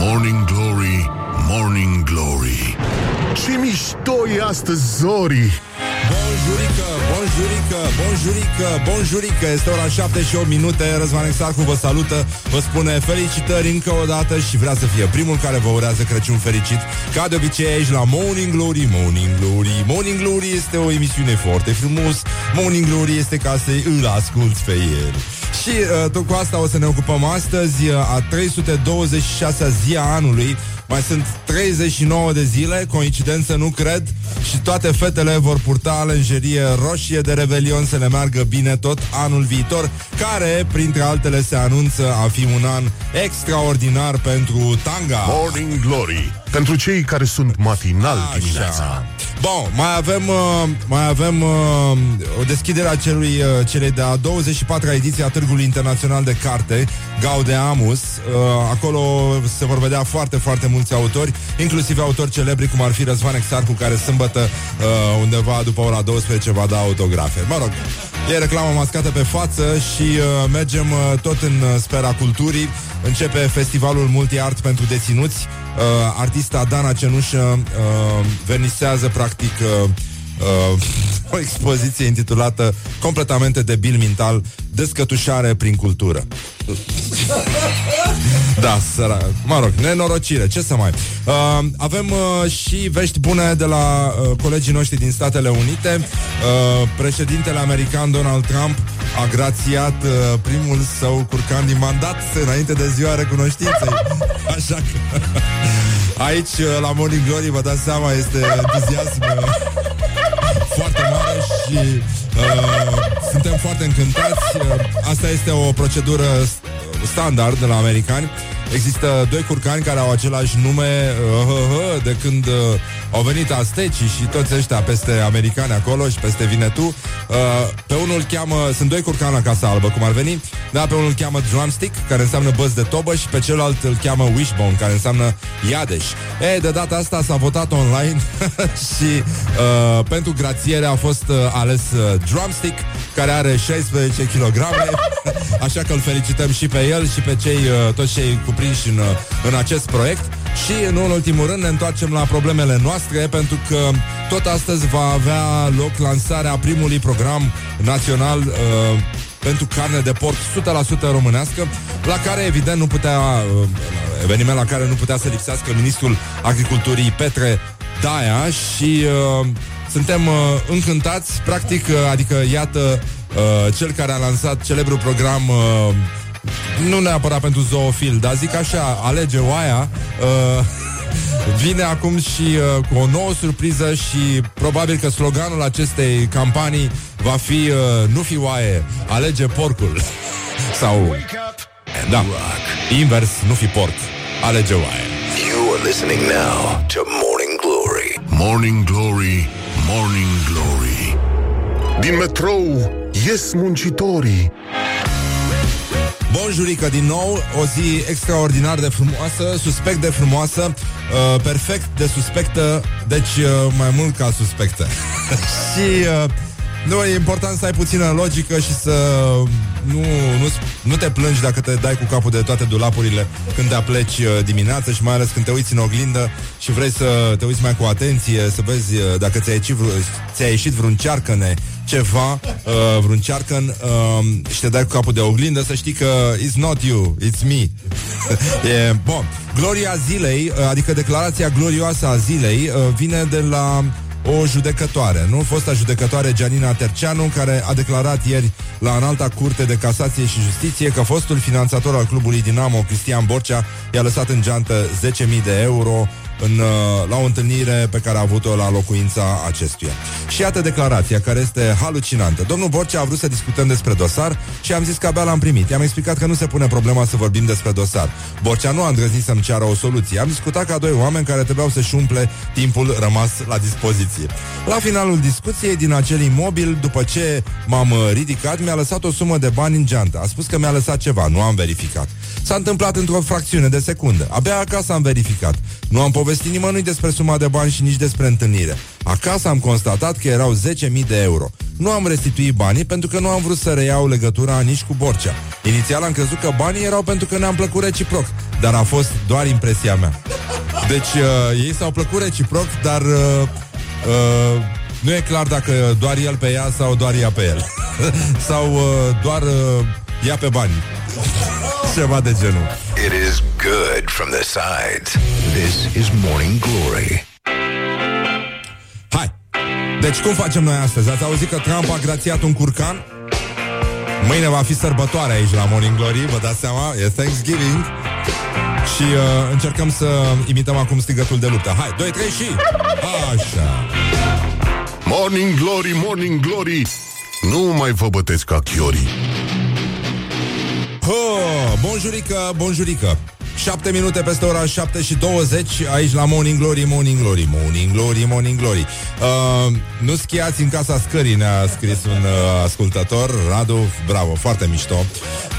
Morning Glory, Morning Glory. Ce mișto e astăzi, Zori Bonjurică, bonjurică, bonjurică, bonjurică. Este ora 7 și 8 minute. Răzvan Exarcu vă salută Vă spune felicitări încă o dată Și vrea să fie primul care vă urează Crăciun fericit. Ca de obicei aici la Morning Glory Morning Glory Morning Glory este o emisiune foarte frumos. Morning Glory este ca să îl asculti pe el. Și uh, tot cu asta o să ne ocupăm astăzi A 326-a zi a anului mai sunt 39 de zile, coincidență nu cred, și toate fetele vor purta lenjerie roșie de revelion să le meargă bine tot anul viitor, care, printre altele, se anunță a fi un an extraordinar pentru tanga. Morning Glory Pentru cei care sunt matinal dimineața Bun, mai avem, uh, mai avem uh, o deschidere a celui, uh, celei de-a 24-a ediție a Târgului Internațional de Carte, Gaudeamus. Uh, acolo se vor vedea foarte, foarte mulți autori, inclusiv autori celebri, cum ar fi Răzvan Exarcu, care sâmbătă uh, undeva după ora 12 va da autografe. Mă rog, e reclamă mascată pe față și uh, mergem uh, tot în uh, spera culturii. Începe festivalul Multi-Art pentru deținuți. Uh, artista Dana Cenușă uh, vernisează practic uh, uh, o expoziție intitulată completamente debil mental Descătușare prin cultură. Da, săra... mă rog, nenorocire, ce să mai... Uh, avem uh, și vești bune de la uh, colegii noștri din Statele Unite. Uh, președintele american Donald Trump a grațiat uh, primul său curcan din mandat înainte de ziua recunoștinței. Așa că... Aici, uh, la Morning Glory, vă dați seama, este entuziasm uh, foarte mare și uh, suntem foarte încântați. Uh, asta este o procedură st- standard de la americani. Există doi curcani care au același nume uh, uh, uh, de când uh, au venit astecii și toți ăștia peste americani acolo și peste Vinetu. Uh, pe unul îl cheamă, sunt doi curcani la Casa Albă, cum ar veni, da, pe unul îl cheamă drumstick, care înseamnă băz de tobă și pe celălalt îl cheamă wishbone, care înseamnă iadeș. E, de data asta s-a votat online și uh, pentru grațiere a fost uh, ales uh, drumstick, care are 16 kg, așa că îl felicităm și pe el și pe cei, uh, toți cei cuprinși în, uh, în acest proiect. Și, nu în ultimul rând, ne întoarcem la problemele noastre, pentru că tot astăzi va avea loc lansarea primului program național uh, pentru carne de porc 100% românească, la care, evident, nu putea, uh, eveniment la care nu putea să lipsească ministrul agriculturii Petre Daia și uh, suntem uh, încântați, practic, uh, adică, iată, uh, cel care a lansat celebrul program uh, nu neapărat pentru zoofil, dar zic așa, alege oaia, uh, vine acum și uh, cu o nouă surpriză și probabil că sloganul acestei campanii va fi uh, nu fi oaie, alege porcul. Sau, da, invers, nu fi porc, alege oaie. You are listening now to Morning Glory. Morning Glory, Morning Glory Din metrou ies muncitorii Bonjurică din nou, o zi extraordinar de frumoasă, suspect de frumoasă, uh, perfect de suspectă, deci uh, mai mult ca suspectă. și uh, nu, e important să ai puțină logică și să nu, nu, nu te plângi dacă te dai cu capul de toate dulapurile când te apleci uh, dimineața și mai ales când te uiți în oglindă și vrei să te uiți mai cu atenție, să vezi uh, dacă ți-a ieșit, vreo, ți-a ieșit vreun cearcăne ceva, uh, vreun cearcăn uh, și te dai cu capul de oglindă, să știi că it's not you, it's me. e, bun. Gloria zilei, uh, adică declarația glorioasă a zilei, uh, vine de la o judecătoare, nu? Fosta judecătoare Gianina Terceanu, care a declarat ieri la înalta curte de casație și justiție că fostul finanțator al clubului Dinamo, Cristian Borcea, i-a lăsat în geantă 10.000 de euro în, uh, la o întâlnire pe care a avut-o la locuința acestuia. Și iată declarația, care este halucinantă. Domnul Borcea a vrut să discutăm despre dosar și am zis că abia l-am primit. I-am explicat că nu se pune problema să vorbim despre dosar. Borcea nu a îndrăznit să-mi ceară o soluție. Am discutat ca doi oameni care trebuiau să-și umple timpul rămas la dispoziție. La finalul discuției din acel imobil, după ce m-am uh, ridicat, mi-a lăsat o sumă de bani în geantă. A spus că mi-a lăsat ceva, nu am verificat. S-a întâmplat într-o fracțiune de secundă. Abia acasă am verificat. Nu am povestit nimănui despre suma de bani și nici despre întâlnire. Acasă am constatat că erau 10.000 de euro. Nu am restituit banii pentru că nu am vrut să reiau legătura nici cu Borcea. Inițial am crezut că banii erau pentru că ne-am plăcut reciproc. dar a fost doar impresia mea. Deci uh, ei s-au plăcut reciproc, dar uh, uh, nu e clar dacă doar el pe ea sau doar ea pe el. sau uh, doar uh, ea pe bani. Ceva de genul. It is good from the sides. This is Morning Glory. Hai! Deci cum facem noi astăzi? Ați auzit că Trump a grațiat un curcan? Mâine va fi sărbătoare aici la Morning Glory, vă dați seama? E Thanksgiving. Și uh, încercăm să imităm acum strigătul de luptă. Hai, 2, 3 și... Așa. Morning Glory, Morning Glory Nu mai vă bătesc ca chiorii Oh, bonjurică, bonjurică. 7 minute peste ora 7 și 20 Aici la Morning Glory, Morning Glory Morning Glory, Morning Glory. Uh, Nu schiați în casa scării Ne-a scris un uh, ascultător. Radu, bravo, foarte mișto.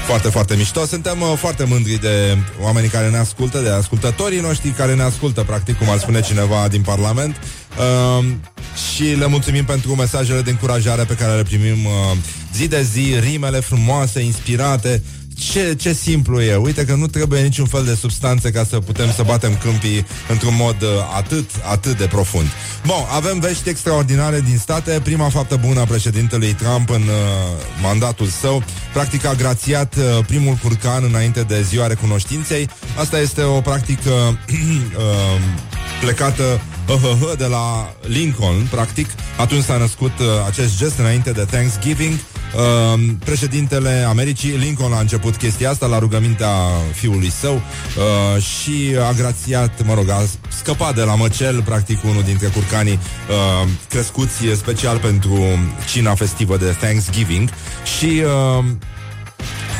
Foarte, foarte mișto. Suntem uh, foarte mândri de oamenii care ne ascultă De ascultătorii noștri care ne ascultă Practic, cum ar spune cineva din Parlament. Uh, Și le mulțumim pentru mesajele de încurajare Pe care le primim uh, zi de zi Rimele frumoase, inspirate ce, ce simplu e. Uite că nu trebuie niciun fel de substanțe ca să putem să batem câmpii într-un mod uh, atât, atât de profund. Bun, avem vești extraordinare din state. Prima faptă bună a președintelui Trump în uh, mandatul său. Practic a grațiat uh, primul curcan înainte de ziua recunoștinței. Asta este o practică uh, plecată uh, de la Lincoln, practic. Atunci s-a născut uh, acest gest înainte de Thanksgiving. Uh, președintele Americii, Lincoln, a început chestia asta la rugămintea fiului său uh, și a grațiat, mă rog, a scăpat de la măcel, practic unul dintre curcanii uh, crescuți special pentru cina festivă de Thanksgiving. Și uh,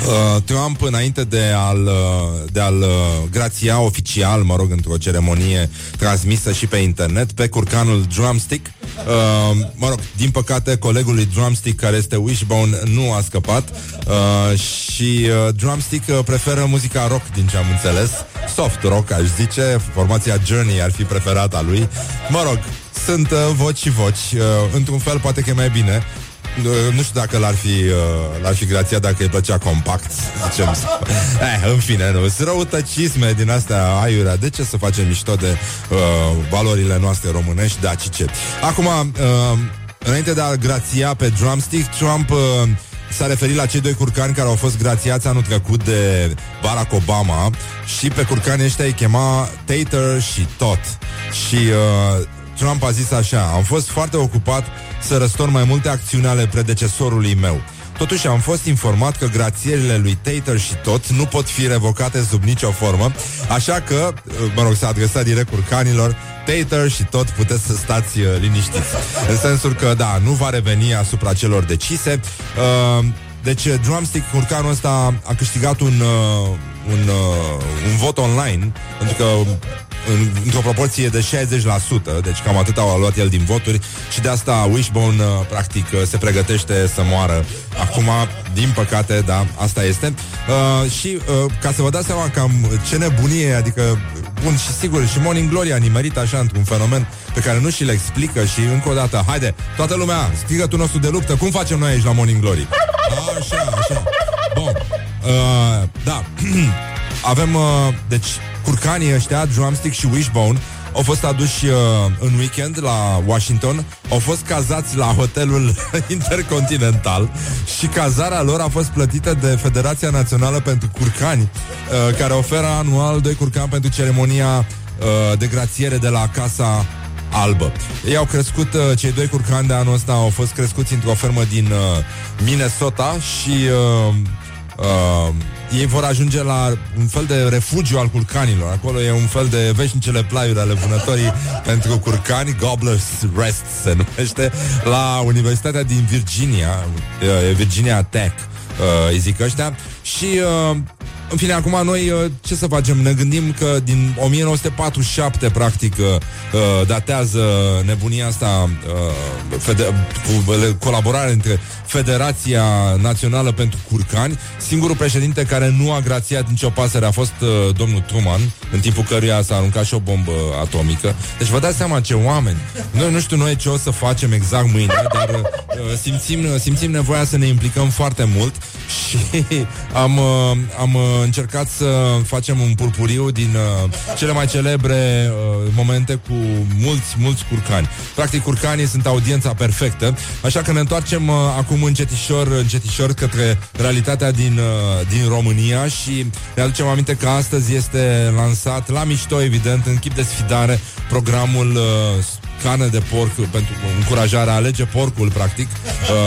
Uh, Trump, înainte de a-l, uh, de a-l uh, grația oficial, mă rog, într-o ceremonie transmisă și pe internet, pe curcanul Drumstick, uh, mă rog, din păcate, colegul lui Drumstick, care este Wishbone, nu a scăpat. Uh, și uh, Drumstick uh, preferă muzica rock, din ce am înțeles, soft rock, aș zice, formația Journey ar fi preferata lui. Mă rog, sunt uh, voci și voci, uh, într-un fel poate că e mai bine, Uh, nu știu dacă l-ar fi, uh, l-ar fi grația dacă îi plăcea compact, zicem. eh, în fine, nu. Sunt răutăcisme din astea aiurea. De ce să facem mișto de uh, valorile noastre românești dacice? Acum, uh, înainte de a grația pe drumstick, Trump... Uh, s-a referit la cei doi curcani care au fost grațiați anul trecut de Barack Obama și pe curcanii ăștia îi chema Tater și Tot. Și uh, Trump a zis așa, am fost foarte ocupat să răstor mai multe acțiuni ale predecesorului meu. Totuși am fost informat că grațierile lui Tater și tot nu pot fi revocate sub nicio formă, așa că, mă rog, s-a adresat direct curcanilor, Tater și tot puteți să stați uh, liniștiți. În sensul că, da, nu va reveni asupra celor decise. Uh, deci, Drumstick, curcanul ăsta a câștigat un, uh, un, uh, un vot online, pentru că în, într-o proporție de 60%, deci cam atât a luat el din voturi și de asta Wishbone uh, practic uh, se pregătește să moară. Acum, din păcate, da, asta este. Uh, și uh, ca să vă dați seama cam ce nebunie, adică, bun și sigur, și Morning Glory a nimerit așa într-un fenomen pe care nu și le explică și încă o dată, haide, toată lumea, strigătul nostru de luptă, cum facem noi aici la Morning Glory? Așa, așa. Bun. Uh, da. Avem, uh, deci, curcanii ăștia, Drumstick și Wishbone, au fost aduși uh, în weekend la Washington, au fost cazați la hotelul Intercontinental și cazarea lor a fost plătită de Federația Națională pentru Curcani, uh, care oferă anual doi curcani pentru ceremonia uh, de grațiere de la Casa Albă. Ei au crescut, uh, cei doi curcani de anul ăsta au fost crescuți într-o fermă din uh, Minnesota și uh, uh, ei vor ajunge la un fel de refugiu al curcanilor. Acolo e un fel de veșnicele plaiuri ale vânătorii pentru curcani, Gobbler's Rest se numește, la Universitatea din Virginia, uh, Virginia Tech, uh, îi zic ăștia, și uh, în fine, acum noi uh, ce să facem? Ne gândim că din 1947 practic uh, uh, datează nebunia asta fede- cu colaborare între Federația Națională pentru Curcani. Singurul președinte care nu a grațiat nicio pasăre a fost domnul Truman, în timpul căruia s-a aruncat și o bombă atomică. Deci vă dați seama ce oameni. Noi nu știu noi ce o să facem exact mâine, dar simțim, simțim nevoia să ne implicăm foarte mult și am, am încercat să facem un purpuriu din uh, cele mai celebre uh, momente cu mulți, mulți curcani. Practic, curcanii sunt audiența perfectă, așa că ne întoarcem uh, acum încetișor, încetișor către realitatea din, uh, din România și ne aducem aminte că astăzi este lansat, la mișto, evident, în chip de sfidare, programul uh, cană de porc pentru încurajarea alege porcul, practic,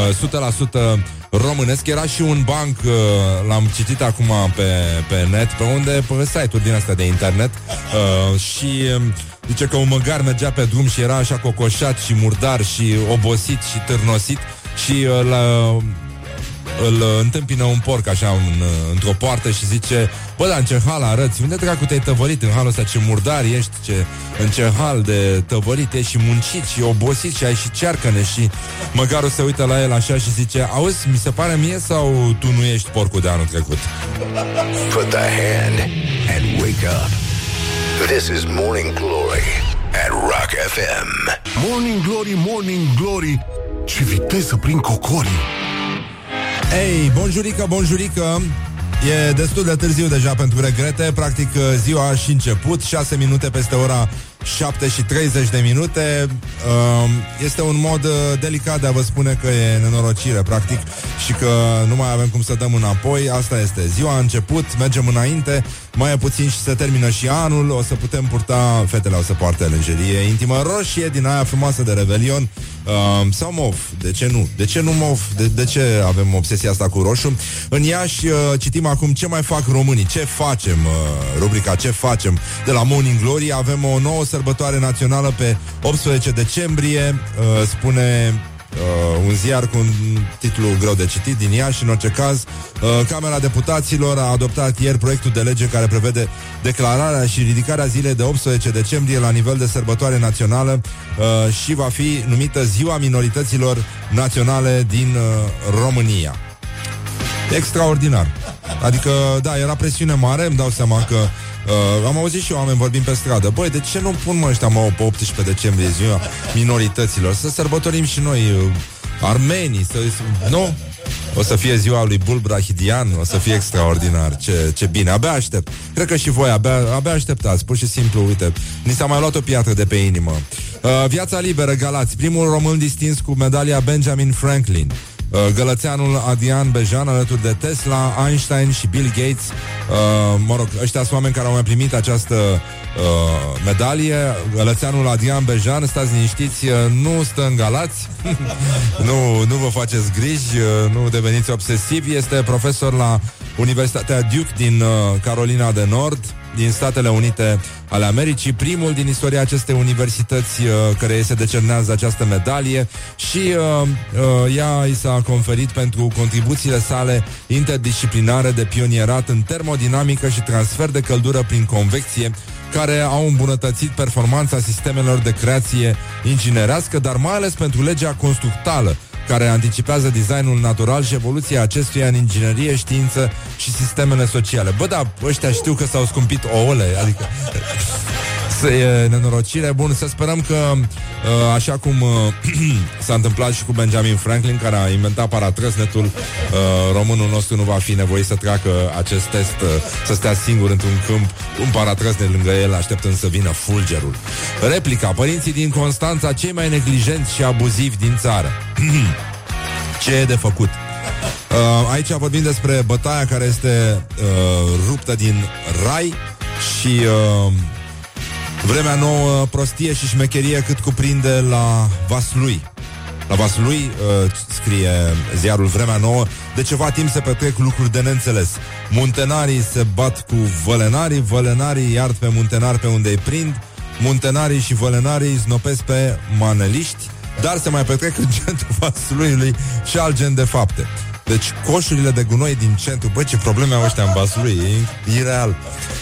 uh, 100% românesc. Era și un banc, uh, l-am citit acum pe, pe net, pe unde, pe site-uri din astea de internet uh, și uh, zice că un măgar mergea pe drum și era așa cocoșat și murdar și obosit și târnosit și uh, la, îl întâmpină un porc așa în, într-o poartă și zice Bă, dar în ce hal arăți? Unde dracu te-ai tăvălit în halul ăsta? Ce murdar ești, ce, în ce hal de tăvălit ești și muncit și obosit și ai și cearcăne și măgarul se uită la el așa și zice Auzi, mi se pare mie sau tu nu ești porcul de anul trecut? Put the hand and wake up. This is Morning Glory at Rock FM. Morning Glory, Morning Glory Ce viteză prin cocorii Ei, bonjurică, bonjurică. E destul de târziu deja pentru regrete. Practic ziua a și început. 6 minute peste ora 7 și 30 de minute. Um, Este un mod uh, delicat de a vă spune că e nenorocire Practic Și că nu mai avem cum să dăm înapoi. Asta este. Ziua a început, mergem înainte Mai e puțin și se termină și anul O să putem purta, fetele o să poarte lenjerie Intimă roșie din aia frumoasă de revelion uh, Sau mov, de ce nu? De ce nu mov? De, de ce avem obsesia asta cu roșu? În Iași uh, citim acum ce mai fac românii Ce facem? Uh, rubrica Ce facem? De la Morning Glory avem o nouă sărbătoare națională pe 18 decembrie uh, Spune Uh, un ziar cu un titlu greu de citit din ea și în orice caz uh, Camera Deputaților a adoptat ieri proiectul de lege care prevede declararea și ridicarea zilei de 18 decembrie la nivel de sărbătoare națională uh, și va fi numită Ziua Minorităților Naționale din uh, România. Extraordinar. Adică, da, era presiune mare, îmi dau seama că Uh, am auzit și eu oameni vorbind pe stradă. Băi, de ce nu pun mă ăștia mă pe 18 decembrie ziua minorităților? Să sărbătorim și noi uh, armenii să, Nu? O să fie ziua lui Bulbrahidian O să fie extraordinar. Ce, ce bine, abia aștept. Cred că și voi abia, abia așteptați Pur și simplu, uite, ni s-a mai luat o piatră de pe inimă. Uh, Viața liberă, Galați Primul român distins cu medalia Benjamin Franklin. Uh, gălățeanul Adrian Bejan alături de Tesla, Einstein și Bill Gates. Uh, mă rog, ăștia sunt oameni care au mai primit această uh, medalie. Gălățeanul Adrian Bejan, stați liniștiți, uh, nu stă în galați, nu, nu vă faceți griji, uh, nu deveniți obsesivi. Este profesor la Universitatea Duke din uh, Carolina de Nord din Statele Unite ale Americii, primul din istoria acestei universități uh, care se decernează această medalie. Și uh, uh, ea i s-a conferit pentru contribuțiile sale interdisciplinare de pionierat în termodinamică și transfer de căldură prin convecție care au îmbunătățit performanța sistemelor de creație inginerească, dar mai ales pentru legea constructală, care anticipează designul natural și evoluția acestuia în inginerie, știință și sistemele sociale. Bă, da, ăștia știu că s-au scumpit ouăle, adică să e nenorocire. Bun, să sperăm că uh, așa cum uh, s-a întâmplat și cu Benjamin Franklin, care a inventat paratrăsnetul, uh, românul nostru nu va fi nevoit să treacă acest test, să stea singur într-un câmp, un paratrăsnet lângă el, așteptând să vină fulgerul. Replica, părinții din Constanța, cei mai neglijenți și abuzivi din țară. Ce e de făcut? Uh, aici vorbim despre bătaia care este uh, ruptă din rai și uh, Vremea nouă, prostie și șmecherie cât cuprinde la Vaslui. La Vaslui uh, scrie ziarul Vremea Nouă. De ceva timp se petrec lucruri de neînțeles. Muntenarii se bat cu vălenarii Vălenarii iard pe muntenari pe unde îi prind. Muntenarii și vălenarii znopesc pe maneliști Dar se mai petrec în centrul Vasluiului Și alt gen de fapte. Deci coșurile de gunoi din centru Băi, ce probleme au ăștia în Vaslui E ireal.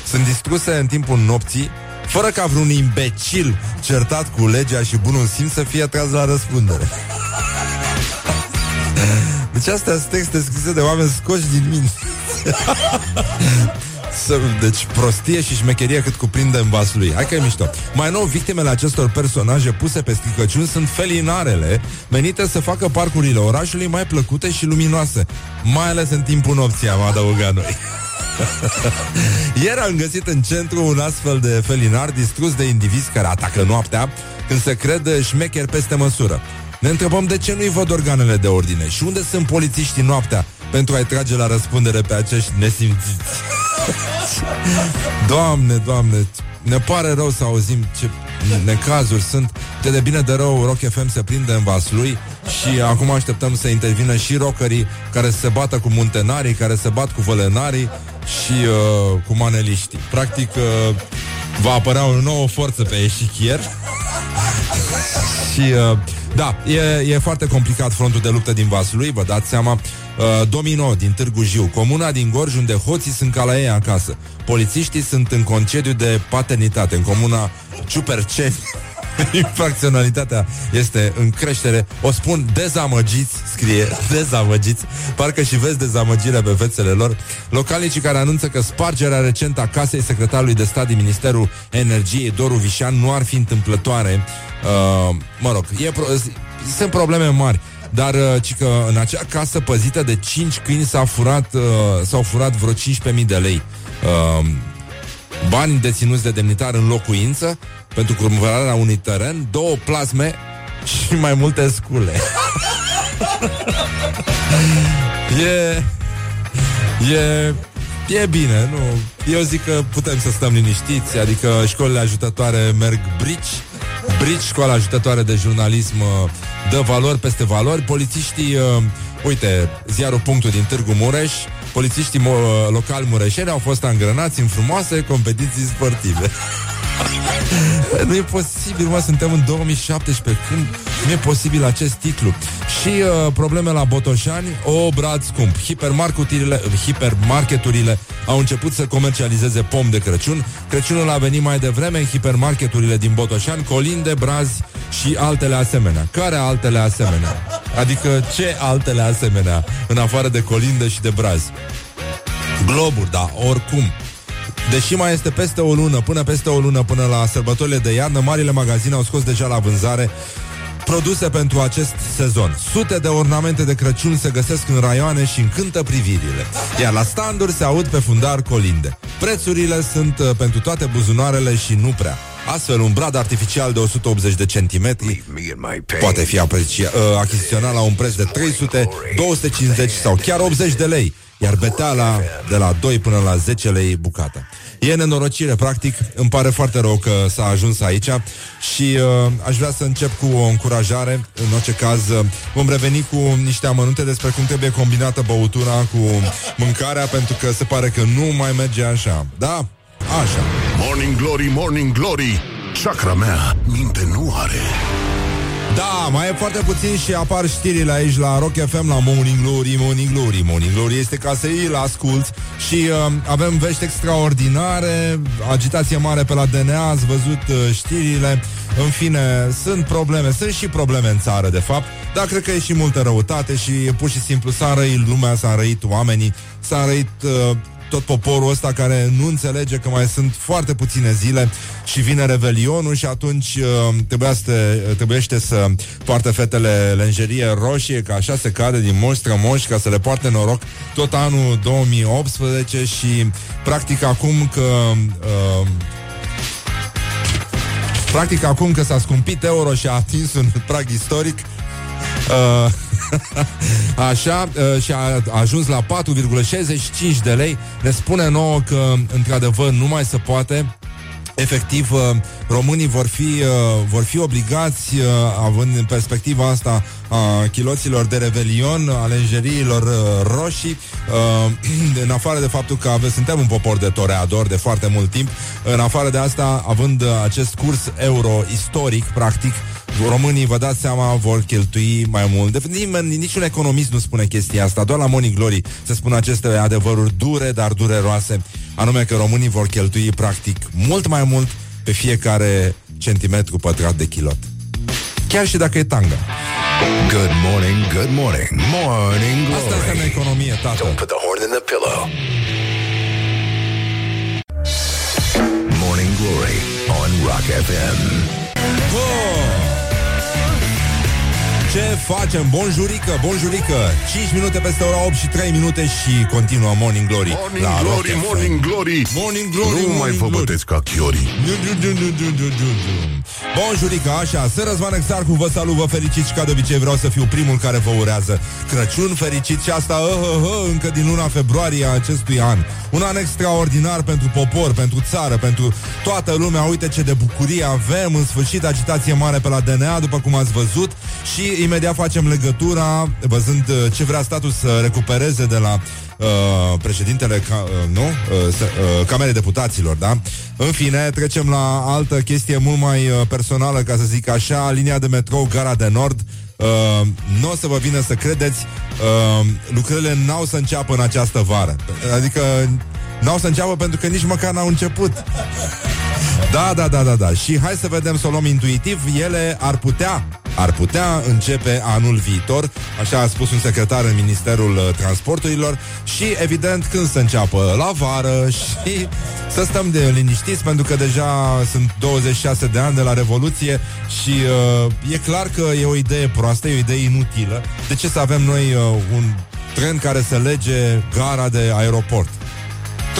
Sunt distruse în timpul nopții fără ca vreun imbecil certat cu legea și bunul simț să fie tras la răspundere. Deci astea sunt texte scrise de oameni scoși din minte. deci prostie și șmecherie cât cuprinde în vasul lui. Hai că e mișto. Mai nou, victimele acestor personaje puse pe stricăciuni sunt felinarele menite să facă parcurile orașului mai plăcute și luminoase. Mai ales în timpul nopții, am adăugat noi. Ieri am găsit în centru un astfel de felinar distrus de indivizi care atacă noaptea când se cred șmecher peste măsură. Ne întrebăm de ce nu-i văd organele de ordine și unde sunt polițiștii noaptea pentru a-i trage la răspundere pe acești nesimțiți. doamne, doamne, ne pare rău să auzim ce necazuri sunt. Ce de bine de rău Rock FM se prinde în vas lui și acum așteptăm să intervină și rockerii care se bată cu muntenarii, care se bat cu vălenarii și uh, cu maneliștii. Practic uh, va apărea o nouă forță pe eșichier și uh, da, e, e foarte complicat frontul de luptă din Vaslui, vă dați seama. Uh, Domino din Târgu Jiu, comuna din Gorj unde hoții sunt ca la ei acasă. Polițiștii sunt în concediu de paternitate în comuna Ciuperceni. Infracționalitatea este în creștere. O spun dezamăgiți, scrie dezamăgiți. Parcă și vezi dezamăgirea pe fețele lor. Localnicii care anunță că spargerea recentă a casei secretarului de stat din Ministerul Energiei, Doru Vișan, nu ar fi întâmplătoare. Uh, mă rog, e pro- sunt probleme mari. Dar uh, ci că în acea casă păzită de 5 câini s-a furat, uh, s-au furat vreo 15.000 de lei. Uh, bani deținuți de demnitar în locuință pentru cumpărarea unui teren, două plasme și mai multe scule. e... E... E bine, nu? Eu zic că putem să stăm liniștiți, adică școlile ajutătoare merg brici, brici, școala ajutătoare de jurnalism uh, dă valori peste valori, polițiștii, uh, uite, ziarul punctul din Târgu Mureș, polițiștii mo- locali mureșeni au fost angrenați în frumoase competiții sportive. Nu e posibil, mă, suntem în 2017 Când nu e posibil acest titlu? Și uh, probleme la Botoșani O brad scump. Hipermarketurile, hipermarketurile au început să comercializeze pom de Crăciun. Crăciunul a venit mai devreme în hipermarketurile din Botoșani Colinde, brazi și altele asemenea. Care altele asemenea? Adică ce altele asemenea În afară de colinde și de brazi? Globuri, da, oricum Deși mai este peste o lună, până peste o lună, până la sărbătorile de iarnă, marile magazine au scos deja la vânzare produse pentru acest sezon. Sute de ornamente de Crăciun se găsesc în raioane și încântă privirile. Iar la standuri se aud pe fundar colinde. Prețurile sunt uh, pentru toate buzunoarele și nu prea. Astfel, un brad artificial de 180 de centimetri poate fi aprecia, uh, achiziționat la un preț de 300, 250 sau chiar 80 de lei iar beteala de la 2 până la 10 lei bucata. E nenorocire, practic, îmi pare foarte rău că s-a ajuns aici și uh, aș vrea să încep cu o încurajare. În orice caz, uh, vom reveni cu niște amănunte despre cum trebuie combinată băutura cu mâncarea, pentru că se pare că nu mai merge așa. Da? Așa. Morning Glory, Morning Glory Chakra mea minte nu are da, mai e foarte puțin și apar știrile aici la Rock FM, la Morning Glory, Morning Glory. Morning Glory este ca să îi asculti și uh, avem vești extraordinare, agitație mare pe la DNA, ați văzut uh, știrile. În fine, sunt probleme, sunt și probleme în țară, de fapt, dar cred că e și multă răutate și pur și simplu s-a răit lumea, s-a răit oamenii, s-a răit uh, tot poporul ăsta care nu înțelege că mai sunt foarte puține zile și vine revelionul și atunci uh, trebuia să, trebuiește să poartă fetele lenjerie roșie, că așa se cade din moș strămoși, ca să le poarte noroc tot anul 2018 și practic acum că uh, Practic acum că s-a scumpit euro și a atins un prag istoric uh, Așa, uh, și a ajuns la 4,65 de lei. Ne spune nouă că, într-adevăr, nu mai se poate efectiv uh, românii vor fi, uh, vor fi obligați, având în perspectiva asta a chiloților de revelion, a lenjeriilor roșii, în afară de faptul că ave, suntem un popor de toreador de foarte mult timp, în afară de asta, având acest curs euro istoric, practic, românii, vă dați seama, vor cheltui mai mult. De nimeni, niciun economist nu spune chestia asta, doar la Money Glory se spun aceste adevăruri dure, dar dureroase, anume că românii vor cheltui practic mult mai mult pe fiecare centimetru pătrat de kilot. Chiar și dacă e tanga. Good morning, good morning, morning glory. Asta înseamnă economie, tată. Don't put the horn in the pillow. Morning glory on Rock FM. Oh! Ce facem? Bonjurică, bonjurică. 5 minute peste ora 8 și 3 minute Și continuă Morning Glory Morning la Glory, Rock FM. Morning Glory. Morning Glory, Nu mai Morning vă Glory. bătesc ca Chiori Bonjurică, așa, sunt Răzvan Exarcu, vă salut, vă felicit și ca de obicei vreau să fiu primul care vă urează. Crăciun fericit și asta uh, uh, uh, încă din luna februarie a acestui an. Un an extraordinar pentru popor, pentru țară, pentru toată lumea. Uite ce de bucurie avem, în sfârșit agitație mare pe la DNA, după cum ați văzut. Și imediat facem legătura, văzând uh, ce vrea statul să recupereze de la uh, președintele ca, uh, nu? Uh, să- uh, Camerei Deputaților, da? În fine, trecem la altă chestie mult mai uh, personală, ca să zic așa, linia de metrou Gara de Nord. Uh, nu o să vă vină să credeți, uh, lucrările n-au să înceapă în această vară. Adică n-au să înceapă pentru că nici măcar n-au început. Da, da, da, da, da. Și hai să vedem să o luăm intuitiv. Ele ar putea, ar putea începe anul viitor, așa a spus un secretar în Ministerul uh, Transporturilor și evident când să înceapă la vară și să stăm de liniștiți pentru că deja sunt 26 de ani de la Revoluție și uh, e clar că e o idee proastă, e o idee inutilă. De ce să avem noi uh, un tren care să lege gara de aeroport?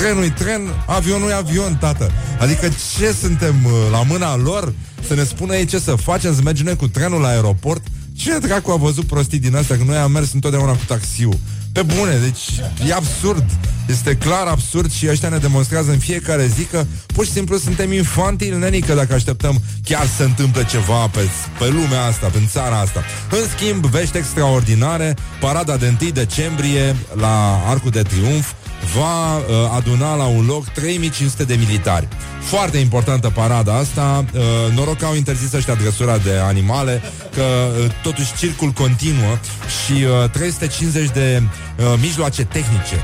Trenul e tren, avionul e avion, tată. Adică ce suntem uh, la mâna lor să ne spună ei ce să facem, să mergem noi cu trenul la aeroport? Cine dracu a văzut prostii din astea? Că noi am mers întotdeauna cu taxiul. Pe bune, deci e absurd. Este clar absurd și ăștia ne demonstrează în fiecare zi că pur și simplu suntem infantili, nenică, dacă așteptăm chiar să se întâmple ceva pe, pe lumea asta, pe țara asta. În schimb, vești extraordinare, parada de 1 decembrie la Arcul de Triunf va uh, aduna la un loc 3500 de militari. Foarte importantă parada asta. Uh, noroc că au interzis ăștia drăsura de animale, că uh, totuși circul continuă și uh, 350 de uh, mijloace tehnice,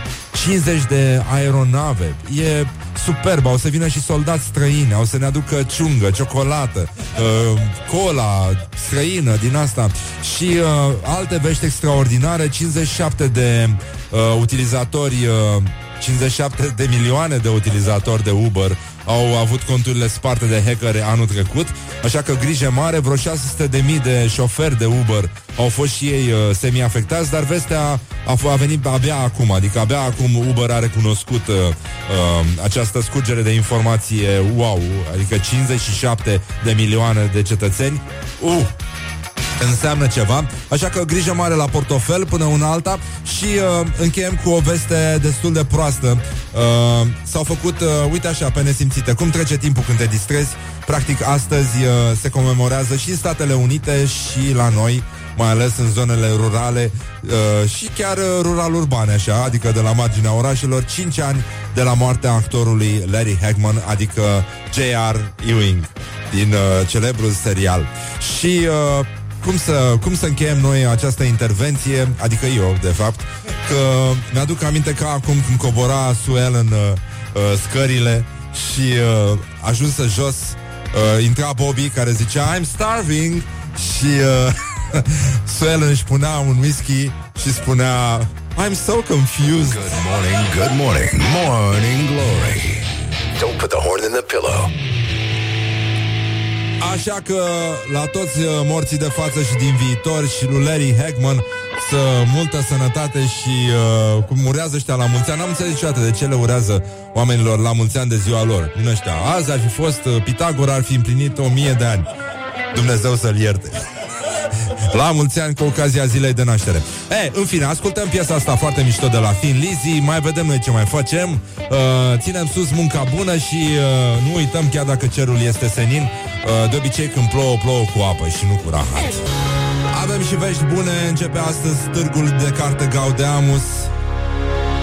50 de aeronave. E superb, au să vină și soldați străini, au să ne aducă ciungă, ciocolată, uh, cola străină din asta și uh, alte vești extraordinare, 57 de uh, utilizatori, uh, 57 de milioane de utilizatori de Uber au avut conturile sparte de hackere anul trecut, așa că grijă mare, vreo 600 de mii de șoferi de Uber au fost și ei uh, semi-afectați, dar vestea a, f- a venit abia acum, adică abia acum Uber a recunoscut uh, uh, această scurgere de informație, wow, adică 57 de milioane de cetățeni, uh, înseamnă ceva, așa că grijă mare la portofel până una alta și uh, încheiem cu o veste destul de proastă. Uh, s-au făcut, uh, uite așa, pe nesimțite, cum trece timpul când te distrezi. Practic, astăzi uh, se comemorează și în Statele Unite și la noi, mai ales în zonele rurale uh, și chiar uh, rural-urbane, așa, adică de la marginea orașelor, 5 ani de la moartea actorului Larry Hagman, adică J.R. Ewing din uh, celebrul serial. Și uh, cum să, cum să încheiem noi această intervenție, adică eu, de fapt, că mi-aduc aminte ca acum când cobora Suel în uh, uh, scările și uh, ajunsă jos, uh, intra Bobby care zicea I'm starving și uh, Suel își punea un whisky și spunea I'm so confused. Good morning, good morning, morning glory. Don't put the horn in the pillow. Așa că la toți uh, morții de față și din viitor și lui Larry Hagman să multă sănătate și uh, cum urează ăștia la mulți ani. N-am înțeles niciodată de ce le urează oamenilor la mulți ani de ziua lor. Din ăștia. Azi ar fi fost, uh, Pitagora ar fi împlinit o mie de ani. Dumnezeu să-l ierte. La mulți ani cu ocazia zilei de naștere. E, în fine, ascultăm piesa asta foarte mișto de la Thin Lizzy. Mai vedem noi ce mai facem. Uh, Ținem sus munca bună și uh, nu uităm chiar dacă cerul este senin uh, De obicei când plouă, plouă cu apă și nu cu rahat. Avem și vești bune. Începe astăzi târgul de carte Gaudeamus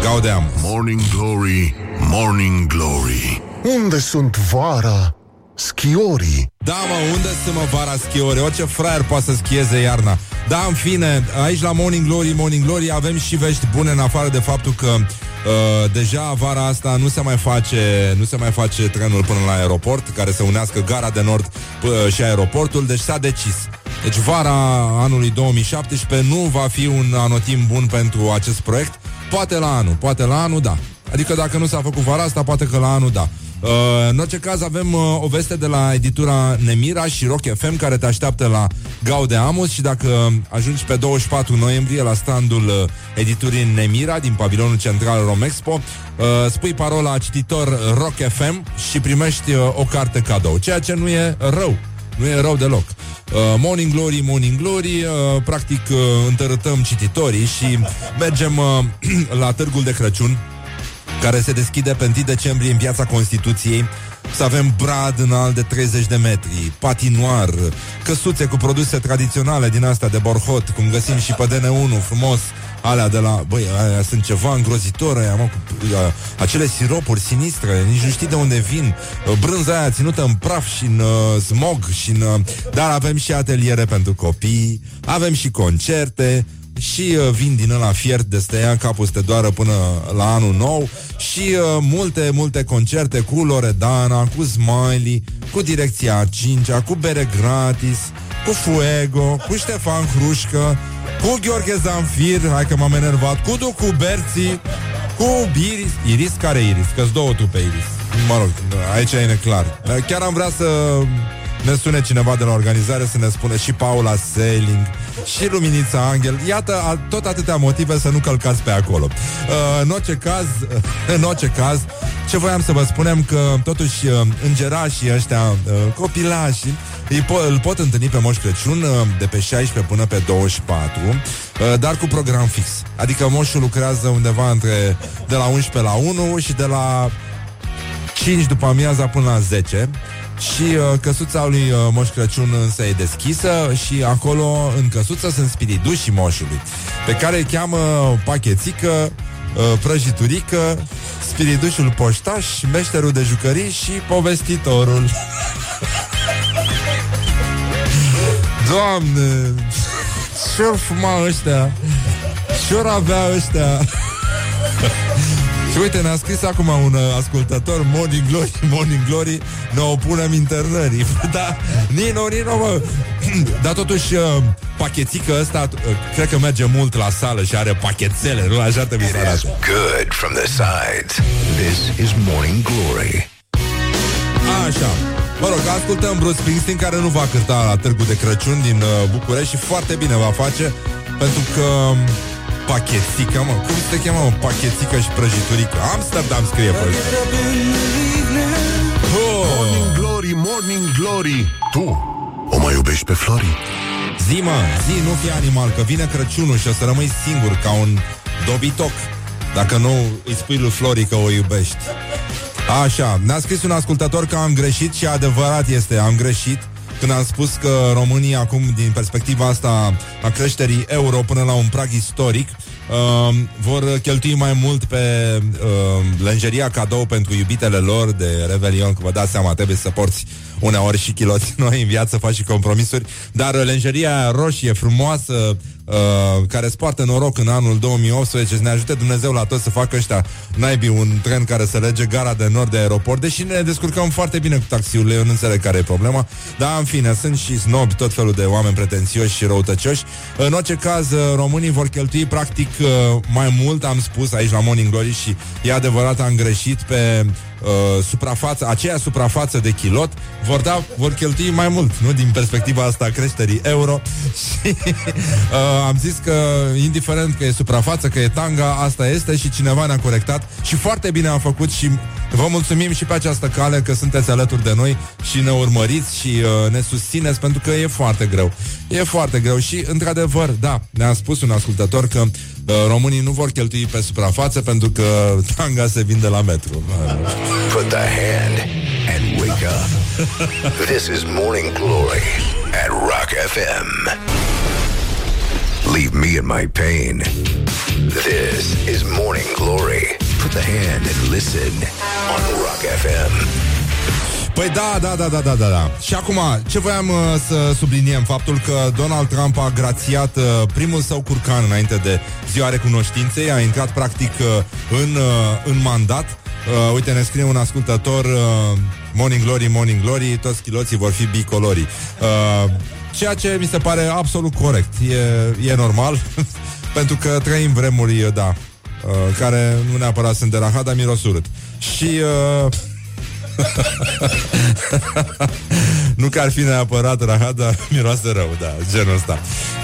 Gaudeamus Morning Glory, Morning Glory. Unde sunt vara? Schiorii Da, mă, unde sunt, mă, vara schiore? Orice fraier poate să schieze iarna. Da, în fine, aici la Morning Glory, Morning Glory avem și vești bune în afară de faptul că uh, deja vara asta nu se mai face nu se mai face trenul până la aeroport care să unească gara de nord p- și aeroportul, deci s-a decis. Deci vara anului 2017 nu va fi un anotim bun pentru acest proiect. Poate la anul, poate la anul, da. Adică dacă nu s-a făcut vara asta, poate că la anul, da. Uh, în orice caz avem uh, o veste de la editura Nemira și Rock FM care te așteaptă la Gaude Amos și dacă ajungi pe 24 noiembrie la standul uh, editurii Nemira din pavilionul central Romexpo, uh, spui parola cititor Rock FM și primești uh, o carte cadou, ceea ce nu e rău. Nu e rău deloc. Uh, morning Glory, Morning Glory, uh, practic uh, întărâtăm cititorii și mergem uh, la Târgul de Crăciun, care se deschide pe 1 decembrie în piața Constituției. Să avem brad înalt de 30 de metri, patinoar, căsuțe cu produse tradiționale din astea de borhot, cum găsim și pe DN1, frumos, alea de la... Băi, aia sunt ceva îngrozitor, aia, mă, cu, a, acele siropuri sinistre, nici nu știi de unde vin. Brânza aia ținută în praf și în uh, smog și în... Uh, dar avem și ateliere pentru copii, avem și concerte, și uh, vin din ăla fiert de stea capul să te doară până la anul nou și uh, multe, multe concerte cu Loredana, cu Smiley, cu Direcția 5 cu bere gratis, cu Fuego, cu Ștefan Hrușcă, cu Gheorghe Zanfir, hai că m-am enervat, cu Ducu Berții, cu Iris. Iris? Care Iris? Că-s două tu pe Iris. Mă rog, aici e neclar. Chiar am vrea să ne sune cineva de la organizare să ne spune și Paula Selling și Luminița Angel. Iată, a, tot atâtea motive să nu călcați pe acolo. Uh, în orice caz, în orice caz, ce voiam să vă spunem că totuși uh, îngerașii ăștia, uh, copilașii, îi po- îl pot întâlni pe Moș Crăciun uh, de pe 16 până pe 24, uh, dar cu program fix. Adică Moșul lucrează undeva între de la 11 la 1 și de la 5 după amiaza până la 10 și uh, căsuța lui uh, Moș Crăciun însă e deschisă și acolo în căsuță sunt spiridușii moșului, pe care îi cheamă pachețică, uh, prăjiturică, spiridușul poștaș, meșterul de jucării și povestitorul. Doamne, ce-or fuma ăștia? Ce-or avea ăștia? Și uite, ne-a scris acum un uh, ascultător Morning Glory, Morning Glory Ne opunem internării Da, Nino, Nino, mă. Dar totuși, uh, pachetică ăsta uh, Cred că merge mult la sală Și are pachețele, nu? Așa te mi Good from the sides. This is Morning Glory. Așa. Mă rog, ascultăm Bruce Springsteen Care nu va cânta la Târgu de Crăciun Din uh, București și foarte bine va face Pentru că um, Pachetică, mă, cum se cheamă, mă? Pachetică și prăjiturică Amsterdam scrie pe oh. Morning Glory, Morning Glory Tu o mai iubești pe Flori? Zi, mă, zi, nu fi animal Că vine Crăciunul și o să rămâi singur Ca un dobitoc Dacă nu îi spui lui Flori că o iubești Așa, ne-a scris un ascultător că am greșit și adevărat este, am greșit când am spus că România acum, din perspectiva asta a creșterii euro până la un prag istoric, uh, vor cheltui mai mult pe uh, lenjeria cadou pentru iubitele lor de Revelion, că vă dați seama, trebuie să porți uneori și chiloți noi în viață, faci și compromisuri, dar lenjeria roșie, frumoasă, uh, care poartă noroc în anul 2018, să ne ajute Dumnezeu la tot să facă ăștia naibii un tren care să lege gara de nord de aeroport, deși ne descurcăm foarte bine cu taxiurile, eu nu înțeleg care e problema, dar în fine, sunt și snobi, tot felul de oameni pretențioși și răutăcioși. În orice caz, uh, românii vor cheltui practic uh, mai mult, am spus aici la Morning Glory și e adevărat, am greșit pe uh, suprafață, aceea suprafață de kilot, vor, da, vor cheltui mai mult, nu? Din perspectiva asta a creșterii euro și uh, am zis că, indiferent că e suprafață, că e tanga, asta este și cineva ne-a corectat și foarte bine am făcut și vă mulțumim și pe această cale că sunteți alături de noi și ne urmăriți și uh, ne susțineți pentru că e foarte greu. E foarte greu și, într-adevăr, da, ne-a spus un ascultător că uh, românii nu vor cheltui pe suprafață pentru că tanga se vinde la metru. Put the hand and wake up. this is Morning Glory at Rock FM. Leave me in my pain. This is Morning Glory. Put the hand and listen on Rock FM. Păi da, da, da, da, da, da, da. Și acum, ce voiam uh, să subliniem? Faptul că Donald Trump a grațiat uh, primul său curcan înainte de ziua recunoștinței, a intrat practic uh, în, uh, în mandat. Uh, uite, ne scrie un ascultător uh, Morning Glory, Morning Glory, toți chiloții vor fi bicolori. Uh, ceea ce mi se pare absolut corect. E, e normal, pentru că trăim vremuri, da, uh, care nu neapărat sunt de la dar miros urât. Și... Uh, nu că ar fi neapărat rahat, dar miroase rău, da, genul ăsta.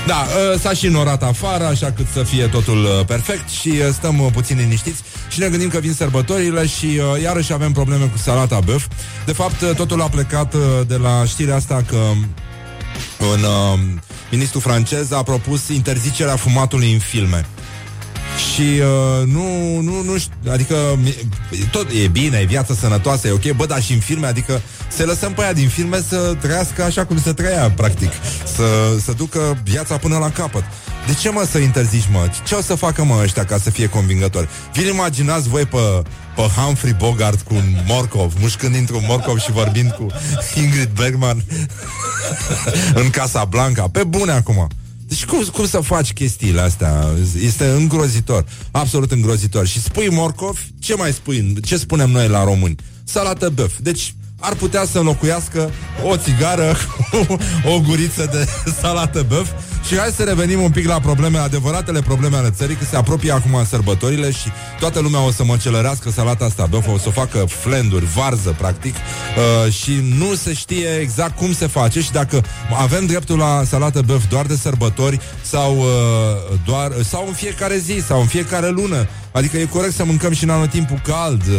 Da, uh, s-a și norat afară, așa cât să fie totul uh, perfect și uh, stăm uh, puțin liniștiți și ne gândim că vin sărbătorile și uh, iarăși avem probleme cu salata băf. De fapt, uh, totul a plecat uh, de la știrea asta că un uh, ministru francez a propus interzicerea fumatului în filme. Și uh, nu, nu, nu știu, adică tot e bine, e viața sănătoasă, e ok, bă, dar și în filme, adică să lăsăm pe aia din filme să trăiască așa cum se trăia, practic, să, să ducă viața până la capăt. De ce mă să interzici, mă? Ce o să facă, mă, ăștia ca să fie convingători? Vi imaginați voi pe, pe Humphrey Bogart cu un morcov, mușcând dintr-un morcov și vorbind cu Ingrid Bergman în Casa Blanca. Pe bune acum. Deci cum, cum să faci chestiile astea? Este îngrozitor, absolut îngrozitor. Și spui morcov, ce mai spui? Ce spunem noi la români? Salată băf. Deci ar putea să înlocuiască o țigară cu o guriță de salată băf și hai să revenim un pic la probleme, adevăratele probleme ale țării, că se apropie acum sărbătorile și toată lumea o să măcelărească salata asta băf, o să o facă flenduri, varză, practic, uh, și nu se știe exact cum se face și dacă avem dreptul la salată băf doar de sărbători sau uh, doar sau în fiecare zi sau în fiecare lună. Adică e corect să mâncăm și în anotimpul cald. Uh,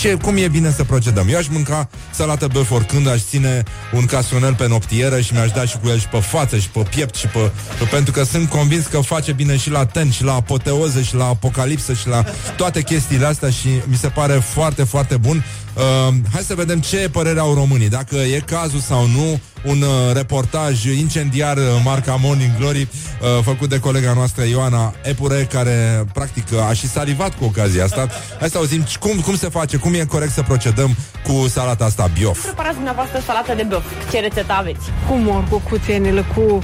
ce, cum e bine să procedăm? Eu aș mânca salată băf oricând, aș ține un casionel pe noptieră și mi-aș da și cu el și pe față și pe piept și pe, pe... Pentru că sunt convins că face bine și la ten și la apoteoză și la apocalipsă și la toate chestiile astea și mi se pare foarte, foarte bun. Uh, hai să vedem ce părere au românii, dacă e cazul sau nu un uh, reportaj incendiar uh, marca Morning Glory uh, făcut de colega noastră Ioana Epure, care practic a și salivat cu ocazia asta. Hai să auzim cum, cum se face, cum e corect să procedăm cu salata asta biof. Preparați dumneavoastră salată de biof. Ce rețetă aveți? Cu morcov, cu țenile, cu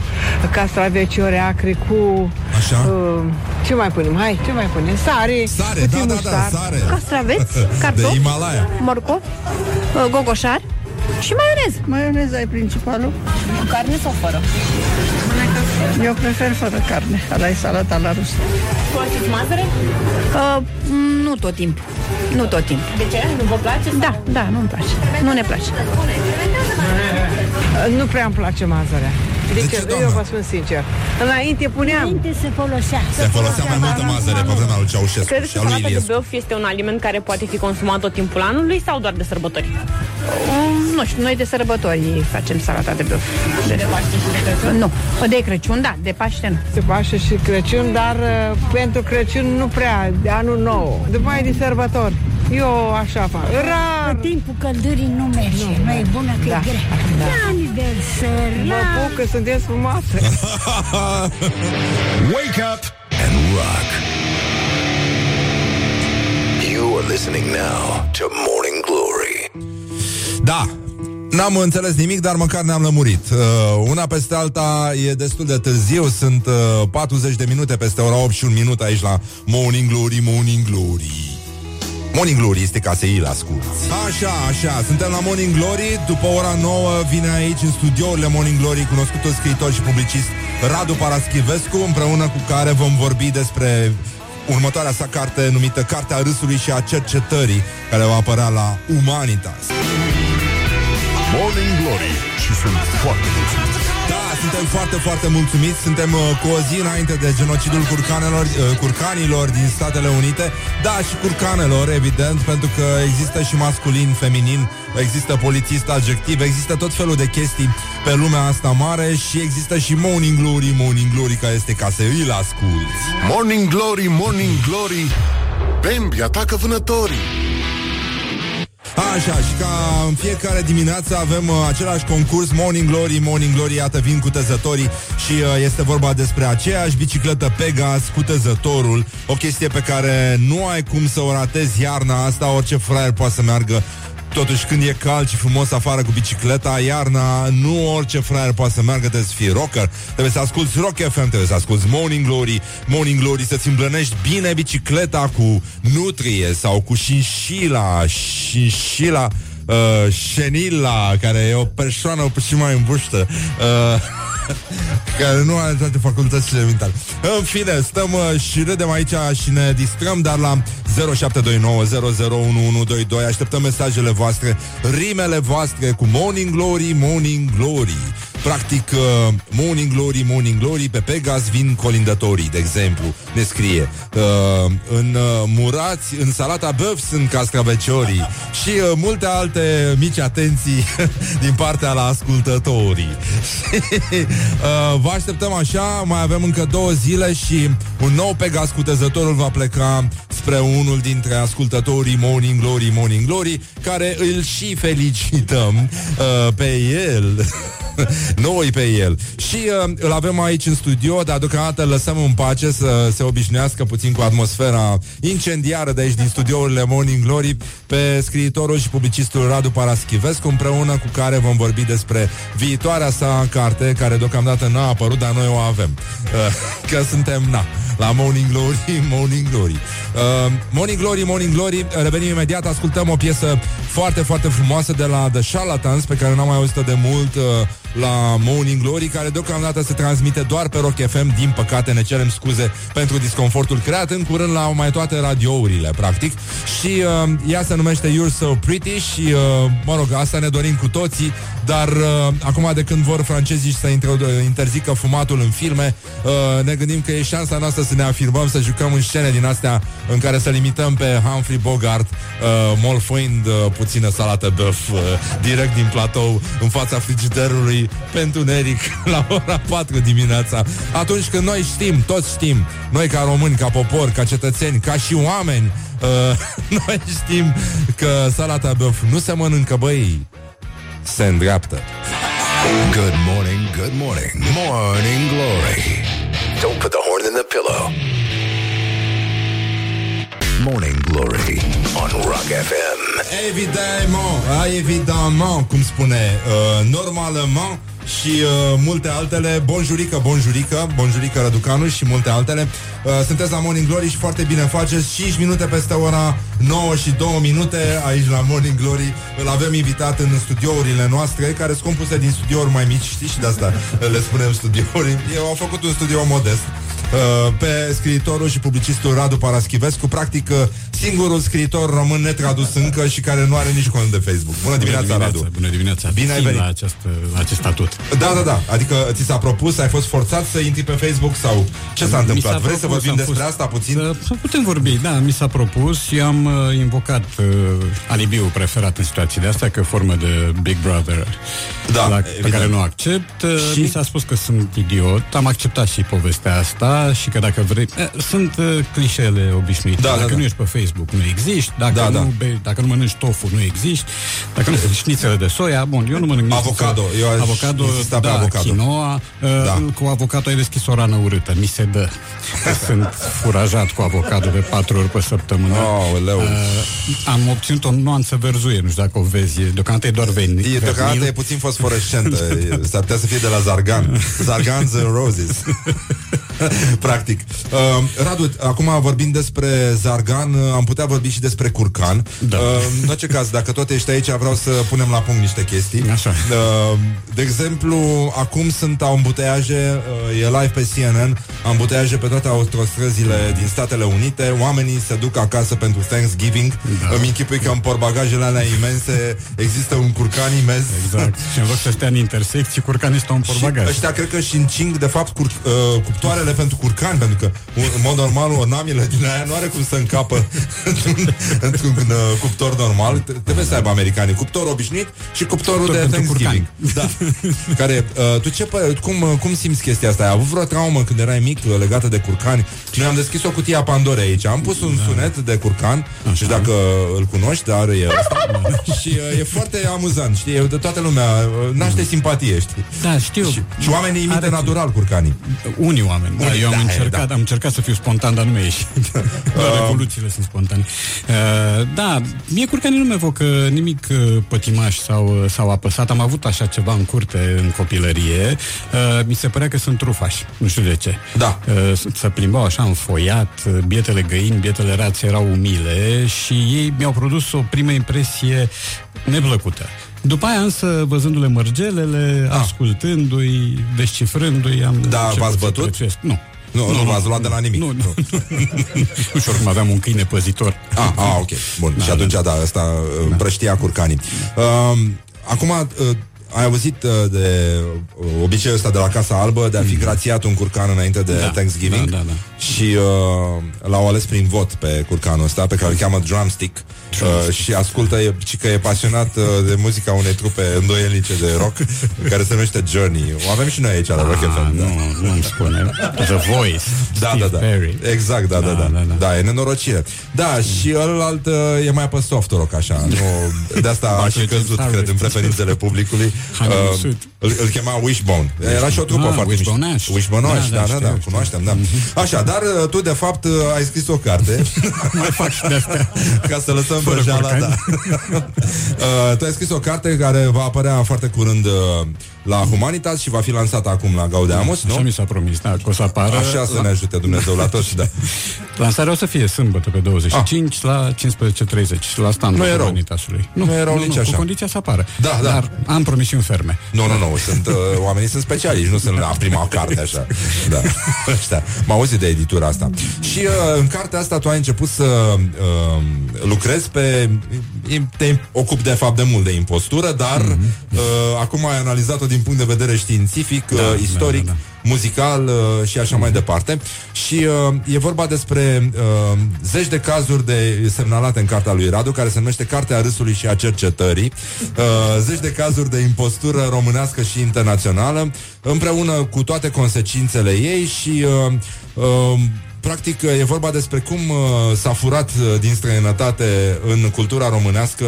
castraveți acri, cu... Așa? Uh, ce mai punem? Hai, ce mai punem? Sare. Sare, da, puțin da, da, muștar. sare. Castraveți, De cartofi, Himalaya. Morcov, uh, gogoșar și maionez. Maioneza e principalul. Cu carne sau fără? Eu prefer fără carne. Ala e salata la rus. Folosiți mazăre? Uh, nu tot timpul. Nu tot timpul. De ce? Nu vă place? sau- Da, da, nu-mi place. Nu ne place. Uh, Nu prea îmi place mazărea. Deci, ce, eu doamnă? vă spun sincer. Înainte puneam... se folosea. Se folosea mai multă mazăre pe vremea lui Ceaușescu Credeți și că a lui salata de Iliescu. biof este un aliment care poate fi consumat tot timpul anului sau doar de sărbători? Um, nu știu, noi de sărbători facem salata de băf. De, de Paște și de Crăciun? Nu. De Crăciun, da, de Paște nu. Se Paște și Crăciun, dar uh, pentru Crăciun nu prea, de anul nou. După mai de sărbători. Eu așa fac. Rar. În timpul căldării nu merge. Nu, e bună că Da, e grea. da. La aniversări, Mă la... pup că sunteți frumoase. Wake up and rock. You are listening now to Morning Glory. Da, N-am înțeles nimic, dar măcar ne-am lămurit. Uh, una peste alta e destul de târziu, sunt uh, 40 de minute peste ora 8 și un minut aici la Morning Glory, Morning Glory. Morning Glory este ca să îi asculti. Așa, așa, suntem la Morning Glory După ora 9 vine aici în studiourile Morning Glory Cunoscutul scriitor și publicist Radu Paraschivescu Împreună cu care vom vorbi despre următoarea sa carte numită Cartea Râsului și a Cercetării Care va apărea la Humanitas Morning Glory și sunt foarte mulțumit. Da, suntem foarte, foarte mulțumiți. Suntem uh, cu o zi înainte de genocidul curcanelor, uh, curcanilor din Statele Unite. Da, și curcanelor, evident Pentru că există și masculin, feminin Există polițist adjectiv Există tot felul de chestii pe lumea asta mare Și există și Morning Glory, Morning Glory Care este ca să îl asculti. Morning Glory, Morning Glory, Bambi atacă vânătorii. Așa, și ca în fiecare dimineață avem uh, același concurs Morning Glory, Morning Glory, iată vin cu tezătorii Și uh, este vorba despre aceeași bicicletă Pegas cu tezătorul O chestie pe care nu ai cum să o ratezi iarna asta Orice fraier poate să meargă Totuși când e cald și frumos afară cu bicicleta Iarna, nu orice fraier poate să meargă Trebuie să fii rocker. Trebuie să asculti Rock FM, trebuie să asculti Morning Glory. Morning Glory, să-ți îmblănești bine bicicleta Cu nutrie sau cu șinșila Șinșila uh, Șenila Care e o persoană și mai îmbuștă uh, care nu are toate facultățile mentale. În fine, stăm uh, și râdem aici și ne distrăm, dar la 0729001122 așteptăm mesajele voastre, rimele voastre cu Morning Glory, Morning Glory. Practic, uh, Morning Glory, Morning Glory, pe Pegas vin colindătorii, de exemplu, ne scrie. Uh, în uh, murați, în salata băf sunt castraveciorii și uh, multe alte mici atenții din partea la ascultătorii. uh, vă așteptăm așa, mai avem încă două zile și un nou Pegas cutezătorul va pleca spre unul dintre ascultătorii Morning Glory, Morning Glory, care îl și felicităm uh, pe el. noi pe el. Și uh, îl avem aici în studio, dar deocamdată îl lăsăm în pace să se obișnuiască puțin cu atmosfera incendiară de aici din studiourile Morning Glory pe scriitorul și publicistul Radu Paraschivescu, împreună cu care vom vorbi despre viitoarea sa carte, care deocamdată n-a apărut, dar noi o avem. Uh, că suntem, na, la Morning Glory, Morning Glory. Uh, Morning Glory, Morning Glory, revenim imediat, ascultăm o piesă foarte, foarte frumoasă de la The Charlatans, pe care n-am mai auzit de mult uh, la Morning Glory, care deocamdată se transmite doar pe Rock FM. Din păcate ne cerem scuze pentru disconfortul creat în curând la mai toate radiourile, practic. Și uh, ea se numește You're So Pretty și, uh, mă rog, asta ne dorim cu toții, dar uh, acum de când vor francezii să introdu- interzică fumatul în filme, uh, ne gândim că e șansa noastră să ne afirmăm, să jucăm în scene din astea în care să limităm pe Humphrey Bogart, uh, molfoind uh, puțină salată băf uh, direct din platou în fața frigiderului pentru Neric la ora 4 dimineața. Atunci când noi știm, toți știm, noi ca români, ca popor, ca cetățeni, ca și oameni, uh, noi știm că salata băf nu se mănâncă, băi, se îndreaptă. Good morning, good morning, morning glory. Don't put the horn in the pillow. Morning glory on Rock FM. Evidemment, a, evidemment, cum spune, uh, normalement și uh, multe altele, bonjurică, bonjurică, bonjurică Răducanu și multe altele. Uh, sunteți la Morning Glory și foarte bine faceți. 5 minute peste ora 9 și 2 minute aici la Morning Glory. Îl avem invitat în studiourile noastre, care sunt compuse din studiouri mai mici, știți, și de asta le spunem studiouri. Eu am făcut un studio modest. Uh, pe scriitorul și publicistul Radu Paraschivescu, practic uh, singurul scriitor român netradus încă și care nu are nici cont de Facebook. Bună dimineața, bună dimineața Radu! Bună dimineața! Bine ai Țin venit. la acest, la acest statut. Da, da, da. Adică ți s-a propus, ai fost forțat să intri pe Facebook sau ce s-a Mi întâmplat? s-a Vrei să propus, vorbim am despre fost- asta puțin? Să putem vorbi, da, mi s-a propus și am uh, invocat uh, alibiul preferat în situații de astea, că e formă de Big Brother Da, la, pe evident. care nu accept. Uh, Și? Mi s-a spus că sunt idiot, am acceptat și povestea asta și că dacă vrei... Eh, sunt uh, clișele obișnuite. Da, da, dacă da. nu ești pe Facebook, nu existi. Dacă, Da, nu, da. Bei, dacă nu mănânci tofu, nu existi. Dacă nu șnițele de soia, bun, eu nu mănânc nici Avocado, eu aș avocado, insista pe da, avocado. quinoa, Da. da. cu avocado ai deschis o rană urâtă, mi se dă. Sunt furajat cu avocado de patru ori pe săptămână. Aoleu. Uh, am obținut o nuanță verzuie, nu știu dacă o vezi, deocamdată e doar veni. E, deocamdată vernil. e puțin fosforescentă E- S-ar putea să fie de la Zargan Zargans and Roses Practic uh, Radu, acum vorbim despre Zargan uh, Am putea vorbi și despre Curcan Da. uh, În orice caz, dacă tot ești aici Vreau să punem la punct niște chestii Așa. uh, De exemplu Acum sunt ambuteiaje uh, E live pe CNN Ambuteiaje pe toate autostrăzile din Statele Unite Oamenii se duc acasă pentru Thanksgiving Da. Îmi închipui că în portbagajele alea imense Există un curcan imens Exact. Și în loc să stea în intersecții, curcan este un și portbagaj. ăștia cred că și încing, de fapt, cur, uh, cuptoarele pentru curcani, pentru că, un- în mod normal, o namilă din aia nu are cum să încapă într-un, într-un uh, cuptor normal. T- Trebuie să aibă americanii cuptor obișnuit și cuptorul Cuptor de pentru Thanksgiving. Da. Care, uh, tu ce, pă- cum, uh, cum simți chestia asta? Ai avut vreo traumă când erai mic uh, legată de curcani? Noi am deschis o cutie a Pandorei aici. Am pus un sunet de curcan, nu știu dacă îl cunoști, dar e ăsta. și uh, e foarte amuzant, știi? De toată lumea uh, naște simpatie, știi? Da, știu. Și, și oamenii imită Are- natural curcanii. Unii oameni, da, Unii, eu am da, încercat, da. am încercat să fiu spontan, dar nu mi-a ieșit. Doar revoluțiile sunt spontane. Uh, da, mie curcanii nu mi-evocă nimic uh, pătimaș sau, uh, sau apăsat. Am avut așa ceva în curte în copilărie. Uh, mi se părea că sunt trufași. Nu știu de ce. Da. Uh, se plimbau așa înfoiat, uh, bietele găini, bietele rațe erau umile și ei mi-au produs o primă impresie neplăcută. După aia însă, văzându-le mărgelele, Ah. ascultându-i, descifrându-i, am Da, început v-ați să bătut? prețuiesc. Nu. Nu, nu v-ați luat de la nimic. Nu, nu, nu. nu știu oricum aveam un câine păzitor. Ah, ah, ok. Bun. Da, și atunci, da, da, ăsta da. împrăștia curcanii. Uh, acum, uh, ai auzit uh, de uh, obiceiul ăsta de la Casa Albă de a fi grațiat un curcan înainte de Mm. Da, Thanksgiving da, da, da. și uh, l-au ales prin vot pe curcanul ăsta pe care îl cheamă Drumstick uh, și ascultă e, și că e pasionat uh, de muzica unei trupe îndoielnice de rock care se numește Journey. O avem și noi aici la Rock Ah, FM. Da. nu, nu-mi spune. The Voice. Da, Steve da, da. Perry. Exact, da, da, da. Da, Da, da, da. da e nenorocire. Da, și ălalt uh, e mai pe soft rock, așa. Nu, de asta a și Bucket căzut, Harvest. cred, în preferințele publicului. Honey Uh, Suit. îl, îl chema Wishbone. Era și o trupă Ah, foarte Wishbone mișto. Ash. Wishbone Ash, Da, da, da, da, știu, da, știu. cunoaștem, da. Așa, dar uh, tu, de fapt, uh, ai scris o carte Mai fac și de astea. ca să lăsăm Fără vrăjeala, curcani. da. uh, tu ai scris o carte care va apărea foarte curând uh, la Humanitas și va fi lansată acum la Gaudeamus, Așa nu? mi s-a promis, da, că o să apară. Așa să la, ne ajute Dumnezeu la toți, da. Lansarea o să fie sâmbătă pe 25 la 15.30 la standul Nu e rău. Humanitasului. Nu e rău nici așa. Cu condiția să apară. Da, da. Dar am promisiuni ferme. Nu, nu, nu, sunt, uh, oamenii sunt specialiști, nu sunt la prima carte așa. Da. Ăștia. M-au auzit de editura asta. Și uh, în cartea asta tu ai început să uh, lucrezi pe... Te ocupi de fapt de mult de impostură, dar uh, acum ai analizat-o din punct de vedere științific, uh, istoric, da, da. muzical uh, și așa mai departe. Și uh, e vorba despre uh, zeci de cazuri de semnalate în cartea lui Radu, care se numește Cartea Râsului și a Cercetării. Uh, zeci de cazuri de impostură românească și internațională, împreună cu toate consecințele ei și uh, uh, Practic, e vorba despre cum uh, s-a furat uh, din străinătate în cultura românească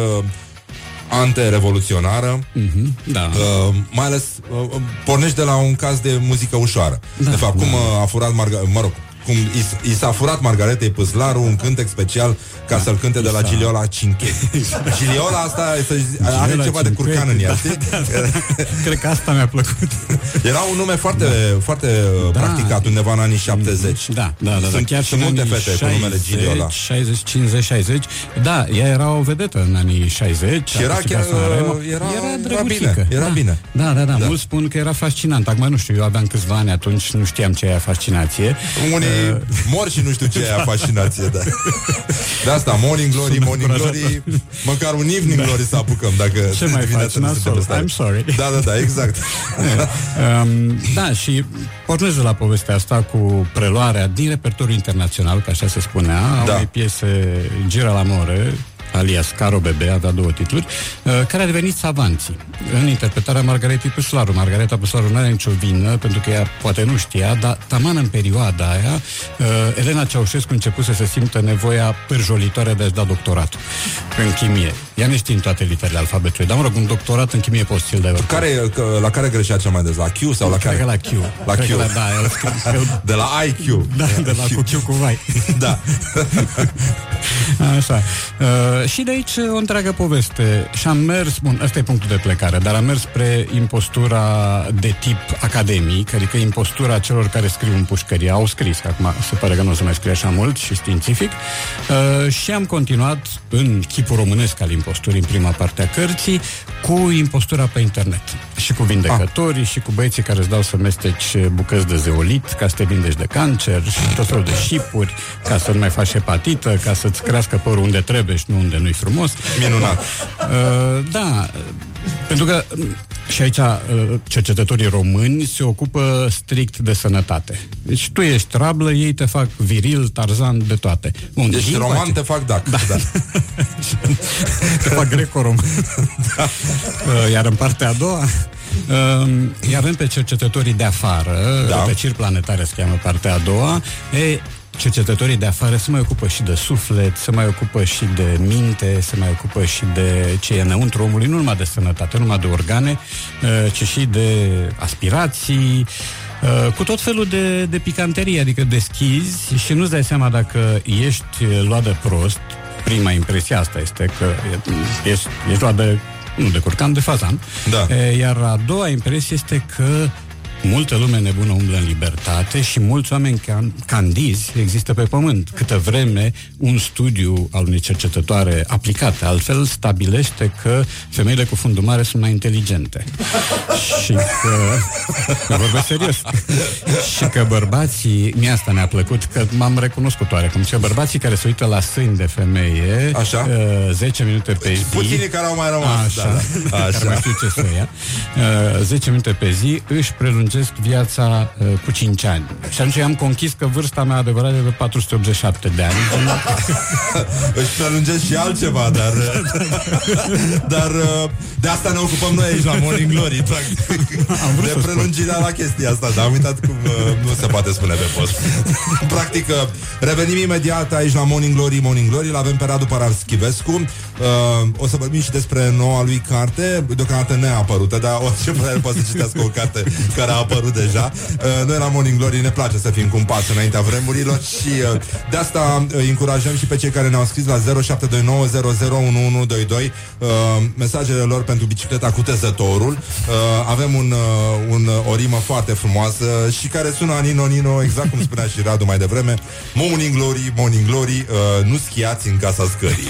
anterevoluționară, Da. Uh, mai ales uh, pornești de la un caz de muzică ușoară. Da, de fapt, cum uh, a furat Marga- mă rog, cum i, s- i s-a furat Margaretei Păslaru un cântec special ca să-l cânte de la Giliola Cinque. Giliola asta este, are Giliola ceva de Cinque, curcan în ea, da, știi? Cred că asta mi-a plăcut. Era un nume foarte, foarte uh, Da. practicat undeva în anii 70. Da, da, da, da. Sunt, chiar și sunt în multe anii fete cu numele Giliola. 60, 50, 60. Da, ea era o vedetă în anii 60. Și era a chiar, câștigat Sanremo. uh, era- era drăguțică. bine, era da. bine. Da, da, da, Da. Mulți spun că era fascinant. Acum nu știu, eu aveam câțiva ani atunci, nu știam ce e fascinație. Unii Uh, mor și nu știu ce e aia fascinație, da. De asta, morning glory, morning glory, măcar un evening glory să apucăm, dacă Ce mai dimineața faci, nu suntem nasol? în stare. I'm sorry. Da, da, da, exact. Um, da, și pornesc de la povestea asta cu preluarea din repertoriul internațional, că așa se spunea, a Da. unei piese Gira la More, alias Caro Bebe, avea două titluri, uh, care a devenit Savanții, în interpretarea Margaretei Păslaru. Margareta Păslaru nu are nicio vină, pentru că ea poate nu știa, dar taman în perioada aia, uh, Elena Ceaușescu început să se simtă nevoia pârjolitoare de a-și da doctoratul în chimie. Ea nu știind toate literele alfabetului, dar mă rog, un doctorat în chimie poți să-l dai oricum. Care, că, la care greșea cel mai des? La Q sau la Cred care? că la Q. La Cred Q. Că la, da, el, el, De la IQ. da, de la cu Q cu vai. Da. Așa. Uh, și de aici o întreagă poveste. Și am mers, bun, ăsta e punctul de plecare, dar am mers spre impostura de tip academic, adică impostura celor care scriu în pușcărie. Au scris, că acum se pare că nu o să mai scrie așa mult și științific. Uh, și am continuat în chipul românesc al imposturii, în prima parte a cărții, cu impostura pe internet. Și cu vindecătorii, și cu băieții care îți dau să mesteci bucăți de zeolit, ca să te vindești de cancer, și tot felul de șipuri, ca să nu mai faci hepatită, ca să-ți crească părul unde trebuie și nu unde nu-i frumos. Minunat. Uh, da, pentru că uh, și aici uh, cercetătorii români se ocupă strict de sănătate. Deci tu ești trablă, ei te fac viril, tarzan, de toate. Bun, Deci din roman coace. te fac dac. Da. da. te fac greco-rom. Uh, Iar în partea a doua, uh, iar avem pe cercetătorii de afară, Da. da. rătăciri planetare se cheamă partea a doua, e, cercetătorii de afară se mai ocupă și de suflet, se mai ocupă și de minte, se mai ocupă și de ce e înăuntru omului, nu numai de sănătate, nu numai de organe, uh, ci și de aspirații, uh, cu tot felul de, de picanterie, adică deschizi și nu-ți dai seama dacă ești uh, luat de prost, prima impresie asta este că e- ești, ești luat de, nu de curcan, de fazan. Da. E, Iar a doua impresie este că multă lume nebună umblă în libertate și mulți oameni can- candizi există pe pământ. Câtă vreme un studiu al unei cercetătoare aplicate altfel stabilește că femeile cu fundul mare sunt mai inteligente. și că... că vorbesc serios. și că bărbații... Mie asta ne-a plăcut, că m-am recunoscut oarecum. Că bărbații care se uită la sâni de femeie Așa. uh, 10 minute pe zi... Puținii care au mai rămas. Așa, Da, da. care Așa. mai știu ce să ia. Uh, 10 minute pe zi își prelungesc viața uh, cu 5 ani. Și atunci am conchis că vârsta mea adevărată e de 487 de ani. Își prelungesc și altceva, dar Dar uh, de asta ne ocupăm noi aici la Morning Glory practic. De prelungirea la chestia asta Dar am uitat cum uh, nu se poate spune pe post Practic uh, Revenim imediat aici la Morning Glory Morning Glory L avem pe Radu Paraschivescu uh, O să vorbim și despre noua lui carte Deocamdată neapărută Dar orice părere poate să citească o carte Care a apărut deja. Uh, Noi la Morning Glory ne place să fim cu un pas înaintea vremurilor Și uh, de asta uh, încurajăm și pe cei care ne-au scris la 0729001122 uh, Mesajele lor pentru bicicleta cu tezătorul. Uh, Avem un, uh, un, uh, o rimă foarte frumoasă Și care sună Nino Nino Exact cum spunea și Radu mai devreme. Morning Glory, Morning Glory uh, Nu schiați în casa scării.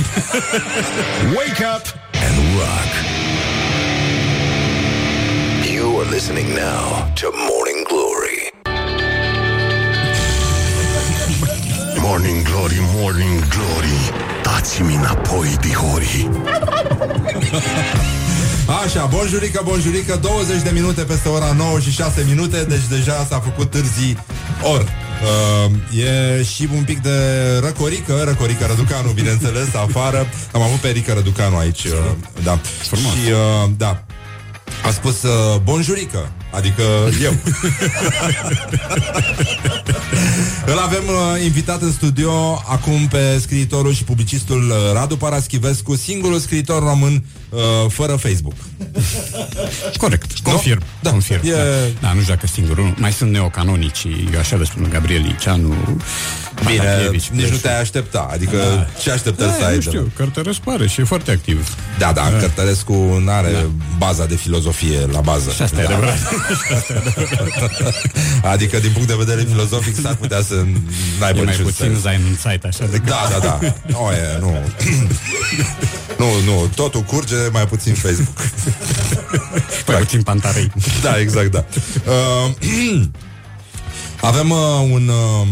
Wake up and rock. You are listening now to Morning Glory. Morning Glory, Morning Glory. Dați-mi înapoi, dihori. Așa, bonjurică, bonjurică 20 de minute peste ora 9 și 6 minute Deci deja s-a făcut târzii Or. Uh, E și un pic de răcorică Răcorică Răducanu, bineînțeles, afară. Am avut pe Erica Răducanu aici uh, Da. Frumos. Și, uh, da a spus uh, bonjurică Adică eu. Îl avem uh, invitat în studio Acum pe scriitorul și publicistul uh, Radu Paraschivescu Singurul scriitor român uh, Fără Facebook Corect, confirm. Da, confirm. e- Da. da, nu joacă singurul. Mai sunt neocanonici, eu așa le spun Gabriel Liceanu, Bine, Patapievici, nici nu Pleșu. te-ai aștepta Adică da. ce așteptări să Da, ai nu de la- știu, Cărtărescu are și e foarte activ. Da, da, Cărtărescu nu are baza de filozofie la bază Și asta e da. adevărat. Adică din punct de vedere filozofic S-ar putea să n-aibă E mai niciun puțin sens Sein în site, așa de Da, da, da o, e, nu. Nu, nu, totul curge Mai puțin Facebook. Mai puțin pantarei. Da, exact, da. Uh, Avem uh, un uh,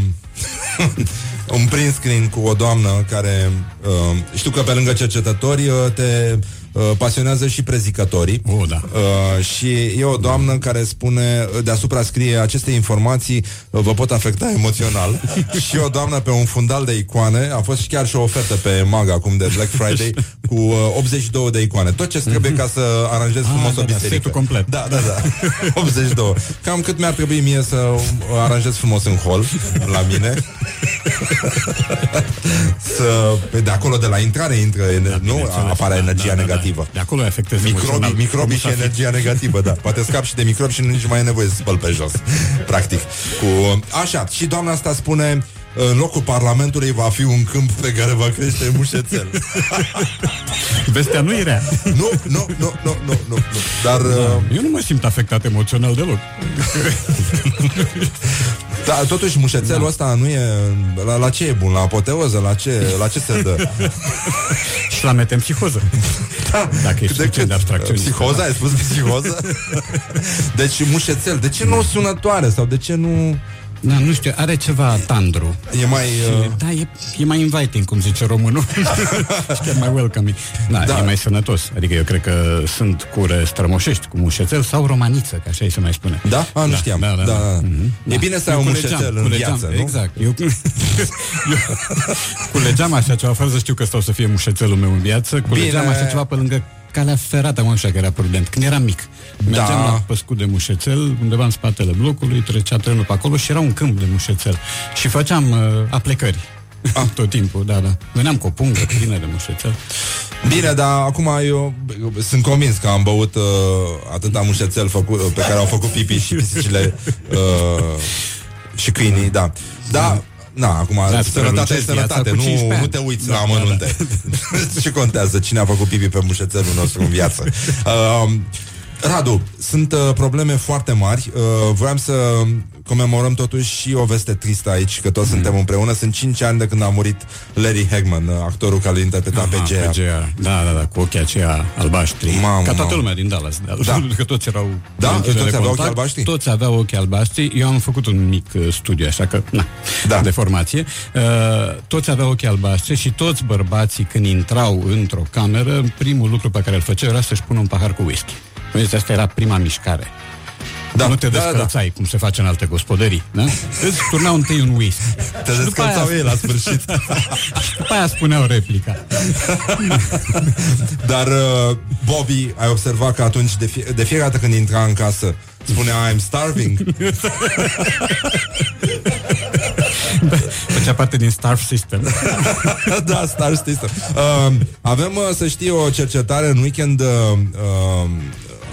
Un print screen cu o doamnă Care uh, Știu că pe lângă cercetători uh, Te uh, pasionează și prezicătorii. Oh, da. uh, Și e o doamnă care spune Deasupra scrie Aceste informații uh, vă pot afecta emoțional. Și o doamnă pe un fundal de icoane A fost chiar și o ofertă pe mag Acum de Black Friday Cu uh, 82 de icoane. Tot ce trebuie ca să aranjezi frumos da, o da, biserică. setul complet. Da, da, da. 82 Cam cât mi-ar trebui mie să uh, aranjez frumos în hol La mine. Să, de acolo de la intrare intră, da, nu? bineînțeles, Apare da, energia da, da, negativă da. De acolo îi afectează Microbii, emoțional. microbii și Cum s-a fi- energia negativă, da. Poate scap și de microbi și nu nici mai e nevoie să spăl pe jos. Practic. Cu... Așa, și doamna asta spune în locul Parlamentului va fi un câmp pe care va crește mușețel. Vestea nu e rea. nu, nu, nu, nu, nu, nu, nu. Dar, uh, Eu nu mă simt afectat emoțional deloc. da, totuși mușețelul da. ăsta nu e... La, la ce e bun? La apoteoză? La ce, la ce se dă? Și la metempsihoză. Da. Dacă ești De suficient cât? de abstracționist. Psihoza? Ai spus psihoză? Deci mușețel. De ce nu o sunătoare? Sau de ce nu... Da, nu știu, are ceva tandru. E mai... Uh... Da, e, e mai inviting, cum zice românul. și chiar mai welcoming. Da, Da. da, e mai sănătos. Adică eu cred că sunt cure strămoșești cu mușețel sau romaniță, că așa îi se mai spune. Da? A, nu Da, știam. da, da, da. Mhm. E Da. bine să ai Eu un culegeam, mușețel în culegeam, viață, nu? Exact. Eu, eu culegeam așa ceva, fără să știu că stau să fie mușețelul meu în viață. Culegeam Bine. așa ceva pe lângă calea ferată, mă, așa că era prudent. Când eram mic. Mergeam Da. la păscut de mușețel, undeva în spatele blocului, trecea trenul pe acolo și era un câmp de mușețel. Și făceam uh, aplecări. Ah. Tot timpul, da, da. Veneam cu o pungă plină de mușețel. Bine, dar acum eu sunt convins că am băut uh, atâta mușețel făcut, pe care au făcut pipi și pisicile uh, și câinii, da. Da, Na, acum, Da, da, îți sănătatea e prelungești viața sănătate, cu nu, 15 nu ani. te uiți Da, la da, amănunte. Ce contează cine a făcut pipi pe mușețelul nostru în viață? Uh, Radu, sunt uh, probleme foarte mari. Uh, voiam să comemorăm totuși și o veste tristă aici, că toți mm. suntem împreună. Sunt 5 ani de când a murit Larry Hagman, uh, actorul care îl interpreta Aha, pe Gea. pe Gea. Da, da, da, cu ochii aceia albaștri. Mamă, Ca toată mamă. lumea din Dallas. Da. Da. Că toți erau Da? lentile Toți de aveau contact, ochii albaștri? Toți aveau ochii albaștri. Eu am făcut un mic uh, studiu, așa că, na, Da. de formație. Uh, toți aveau ochii albaștri și toți bărbații, când intrau într-o cameră, primul lucru pe care îl făceau era să-și pună un pahar cu whisky. Vezi, asta era prima mișcare. Da, nu te da, da, descălțai, cum se face în alte gospodării, da? Îți turnau întâi un whisky. Te Și după descălțau aia- ei la sfârșit. Și după aia spuneau replica. Dar uh, Bobby, ai observat că atunci de, fie- de fiecare dată când intra în casă spunea I'm starving Făcea parte din Starve System. Da, Star System uh, Avem, uh, să știi, o cercetare în weekend uh, uh,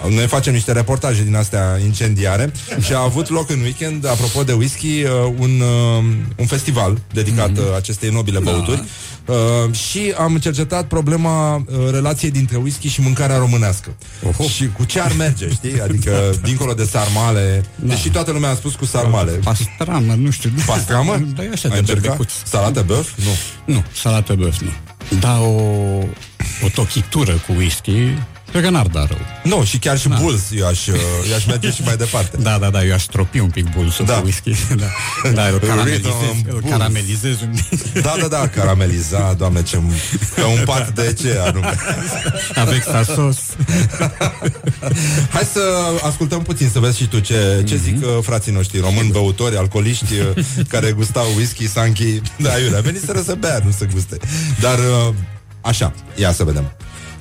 noi facem niște reportaje din astea incendiare și a avut loc în weekend, apropo de whisky, uh, un, uh, un festival dedicat uh, acestei nobile băuturi uh, și am cercetat problema uh, relației dintre whisky și mâncarea românească. Oho. Și cu ce ar merge, știi? Adică, dincolo de sarmale, Da. deși toată lumea a spus cu sarmale. Pastramă, nu știu. Pastramă? Da, e așa Ai de încercat? berbecuț. Salată băf? Nu. Nu, salată băf nu. Da, o, o tochitură cu whisky, cred că n-ar da rău. Nu, și chiar și Da. Bulls eu aș, uh, eu aș merge și mai departe. Da, da, da, eu aș tropi un pic bulsul Da. cu whisky. Da, da îl caramelizez, Rhythm îl Bulls. caramelizez un pic. Da, da, da, carameliza, doamne, ce pe un pat de ce anume. Avec sa sos. Hai să ascultăm puțin, să vezi și tu ce, ce zic uh, frații noștri români, băutori, alcooliști, uh, care gustau whisky, sanchi, da, iurea, veniseră să bea, nu să guste. Dar, uh, așa, ia să vedem.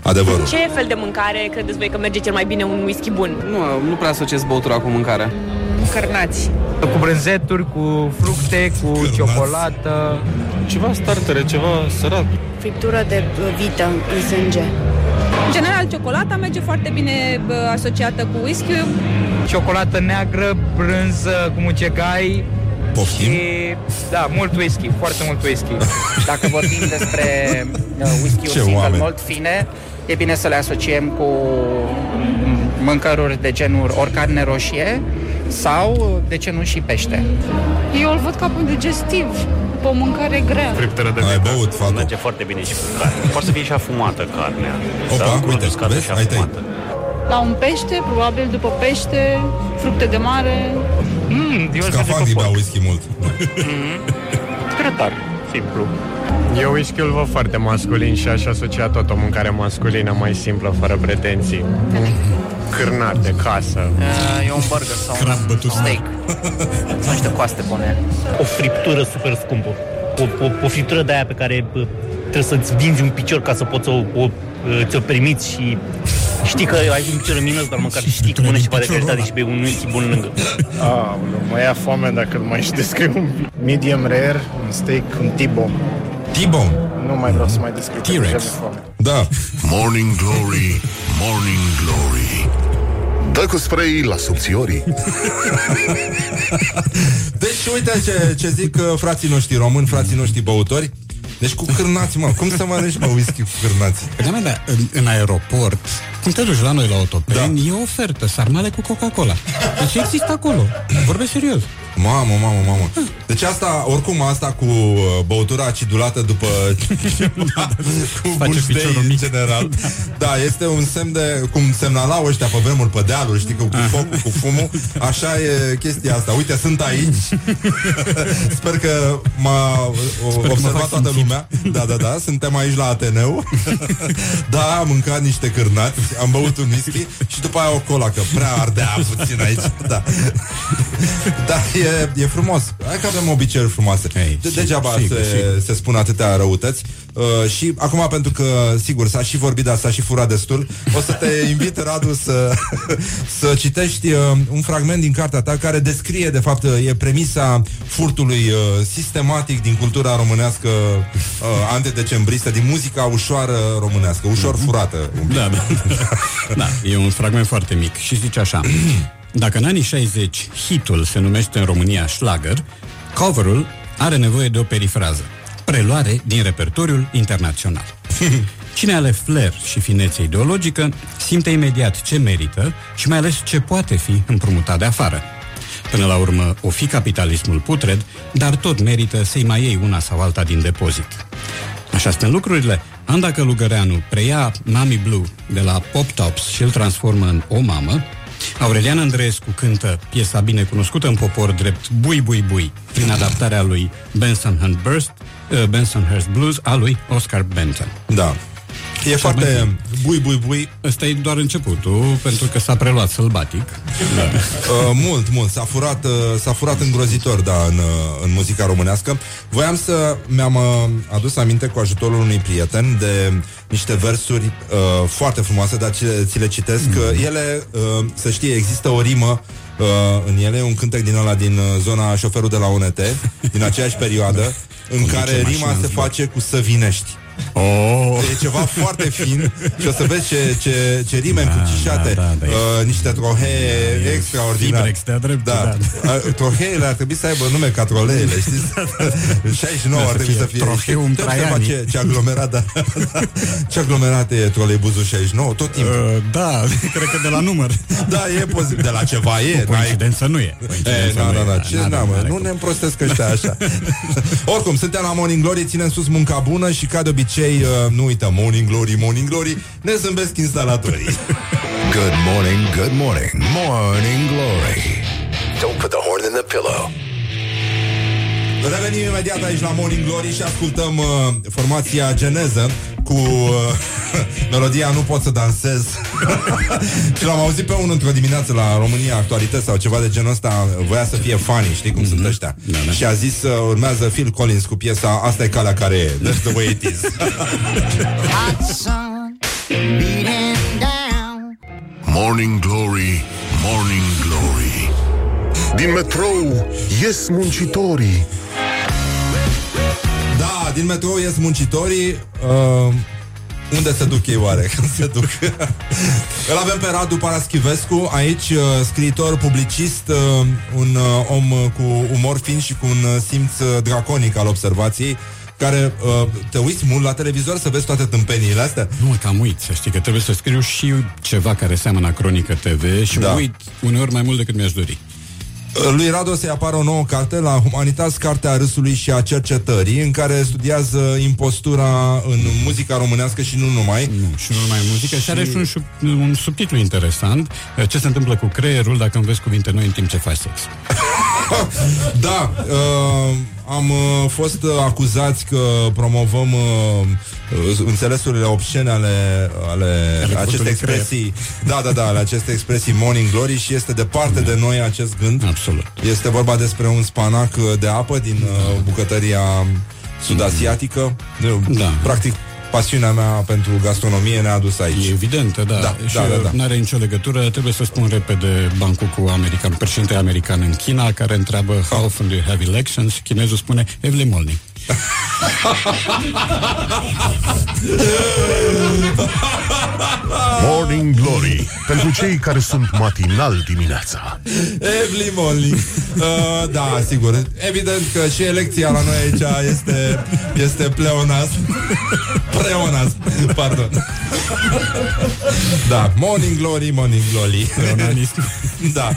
Adevărul. Ce fel de mâncare credeți voi că merge cel mai bine un whisky bun? Nu, nu prea asociez băutura cu mâncare. Cărnați. Cu brânzeturi, cu fructe, cu Cărnați. ciocolată. Ceva startere, ceva sărat. Friptură de uh, vită în sânge. În general, ciocolata merge foarte bine bă, asociată cu whisky. Ciocolată neagră, brânză cu mucegai Poftim? și, da, mult whisky, foarte mult whisky. Dacă vorbim despre uh, whisky-uri Ce single oameni. malt fine, e bine să le asociem cu mm, mâncăruri de genul ori carne roșie sau, de ce nu, și pește. Eu îl văd ca un digestiv, pe o mâncare grea. Friptură de Ai vită. băut, fată. Merge foarte bine și cu carne. Poate să fie și afumată carnea. Opa, da? uite, Uscată vezi? și Ai tăi. afumată. La un pește, probabil după pește, fructe de mare. Mm, eu aș merge Scafandrii pe bea foc. whisky mult. Grătar, simplu. Eu whisky-ul văd foarte masculin și aș asocia tot o mâncare masculină mai simplă, fără pretenții. Un cârnat de casă. Uh, E un burger sau Crab un bătut. steak. Sau niște coaste bune. O friptură super scumpă. O, o, o friptură de aia pe care bă, trebuie să-ți vinzi un picior ca să poți să o, o, ți-o permiți și știi că ai un picior minus, dar măcar știi că mănânci ceva de calitate și bei un whisky bun lângă. Ah, mă ia foame dacă îl mai și descriu un pic. Medium rare, un steak, un T-bone. T-bone. Nu mai vreau să mai descriu. că T-Rex. deja mi-e foame. Da. Morning Glory, Morning Glory Dă cu spray la subțiorii Deci uite ce, ce zic uh, frații noștri români, frații noștri băutori. Deci cu cârnați, mă. Cum să mănânci, mă, whisky cu cârnați? Da, mă, da, în, în aeroport, cum te duci la noi la autopeni, Da. e o ofertă, sarmale cu Coca-Cola. Deci există acolo. Vorbesc serios. Mamă, mamă, mamă. Deci asta, oricum, asta cu uh, băutura acidulată după cu Face buștei piciorul în mic. general. Da, este un semn de, cum semnalau ăștia pe vremuri pe dealuri, știi, că cu focul, cu fumul, așa e chestia asta. Uite, sunt aici. Sper că m-a o- observat fac toată lumea. Da, da, da, suntem aici la Ateneu. Da, am mâncat niște cârnați, am băut un whisky și după aia o cola, că prea ardea puțin aici. Da. Da, e, e frumos. Hai că avem obiceiuri frumoase. Ei, De, sigur, degeaba sigur, se, sigur. se spun atâtea răutăți. Uh, și acum, pentru că, sigur, s-a și vorbit, dar s-a și furat destul, o să te invit, Radu, să, să citești uh, un fragment din cartea ta care descrie, de fapt, uh, e premisa furtului uh, sistematic din cultura românească uh, antidecembristă, din muzica ușoară românească, ușor furată. Un pic. Da, da. da, e un fragment foarte mic și zice așa. Dacă în anii 60 hitul se numește în România Schlager, coverul are nevoie de o perifrază. Preluare din repertoriul internațional. Cine are flair și finețe ideologică simte imediat ce merită și mai ales ce poate fi împrumutat de afară. Până la urmă, o fi capitalismul putred, dar tot merită să-i mai iei una sau alta din depozit. Așa sunt lucrurile. Anda Călugăreanu preia Mami Blue de la Pop Tops și îl transformă în o mamă, Aurelian Andreescu cântă piesa bine cunoscută în popor drept Bui Bui Bui, prin adaptarea lui Benson Burst, uh, Bensonhurst Blues a lui Oscar Benton. Da. E foarte bui, bui, bui. Ăsta e doar începutul, pentru că s-a preluat sălbatic. Da. Uh, mult, mult. S-a furat, uh, s-a furat îngrozitor, da, în, uh, în muzica românească. Voiam să mi-am uh, adus aminte cu ajutorul unui prieten de niște versuri uh, foarte frumoase, dar ți le, ți le citesc. Mm. Ele, uh, să știi, există o rimă uh, în ele, un cântec din ăla din uh, zona șoferul de la UNT, din aceeași perioadă, în care rima se face cu să vinești. Oh. E ceva foarte fin și o să vezi ce, ce, ce rime Da, încrucișate. da, da, da, uh, niște trohee Da, e extraordinare. fibrex de-a dreptul, da. da. Uh, troheele ar trebui să aibă nume ca troleele, știți? 69 Da, ar să trebui fie să fie. Troheum Te observa Traiani. ce, ce aglomerat, da, da. Ce aglomerat e troleibuzul 69 tot timpul. Uh, da, cred că de la număr. Da, e pozitiv. De la ceva e. O coincidență nu e. E, Coincidență da, nu da, e, da. Ce, n-are- da, mă, n-are nu cum. ne împrostesc ăștia așa. Oricum, suntem la Morning Glory, ținem sus munca bună și ca de obicei, uh, nu uităm, Morning Glory, Morning Glory, ne zâmbesc instalatorii. Good morning, good morning, morning glory. Don't put the horn in the pillow. Revenim imediat aici la Morning Glory și ascultăm uh, formația Geneză cu uh, melodia Nu pot să dansez. și l-am auzit pe unul într-o dimineață la România Actualități sau ceva de genul ăsta, voia să fie funny, știi cum sunt ăștia. Da, da. Și a zis, uh, urmează Phil Collins cu piesa Asta e calea care e. That's the way it is. Hot sun beating down. Morning Glory, Morning Glory Din metrou ies muncitorii Da, din metrou ies muncitorii uh, Unde se duc ei oare? Când se duc Îl avem pe Radu Paraschivescu Aici, uh, scriitor, publicist uh, Un uh, om uh, cu umor fin Și cu un uh, simț uh, draconic Al observației care uh, te uiți mult la televizor să vezi toate tâmpeniile astea? Nu, mă, cam uit, să știi că trebuie să scriu și ceva care seamănă cronică TV și Da. da. uit uneori mai mult decât mi-aș dori. Lui Radu se apară o nouă carte la Humanitas, Cartea Râsului și a Cercetării, în care studiază impostura în muzica românească și nu numai. Nu, și nu numai muzică, și are și un, sub, un subtitlu interesant, ce se întâmplă cu creierul dacă înveți cuvinte noi în timp ce faci sex. Da, uh, am uh, fost uh, acuzați că promovăm uh, uh, înțelesurile obscene ale, ale, Ale acestei cuvântului expresii. Da, da, da, ale acestei expresii Morning Glory și este departe de noi acest gând. Absolut. Este vorba despre un spanac uh, de apă din uh, bucătăria sud-asiatică. Da. Practic, pasiunea mea pentru gastronomie ne-a adus aici. E evident, da. Da, și da, da, da. nu are nicio legătură. Trebuie să spun repede bancul cu american, președintele american în China, care întreabă how often do you have elections? Și chinezul spune every morning. Morning Glory Pentru cei care sunt matinal dimineața Evli Molly. Uh, da, sigur. Evident că și elecția la noi aici este, este pleonasm. Preonasm. Pardon. Da, Morning Glory, Morning Glory. Pleonalism. da.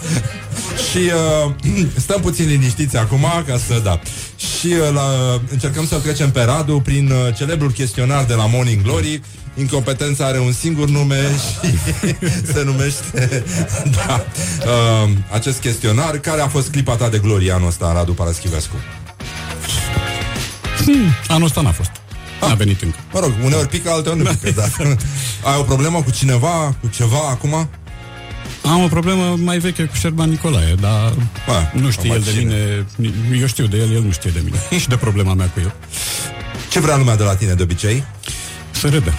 Și uh, stăm puțin liniștiți acum ca să, da. Și uh, la, încercăm să trecem pe Radu prin uh, celebrul chestionar de la Morning Glory. Incompetența are un singur nume și se numește da, uh, acest chestionar. Care a fost clipa ta de glorie anul ăsta, Radu Paraschivescu? Hmm, anul ăsta n-a fost. N-a venit încă. Mă rog, uneori pică, alteori nu pică, da. Ai o problemă cu cineva, cu ceva acum? Am o problemă mai veche cu Șerban Nicolae, dar Ba, nu știe am el de cine. mine. Eu știu de el, el nu știe de mine. și de problema mea cu el. Ce vrea lumea de la tine de obicei? Să râdă.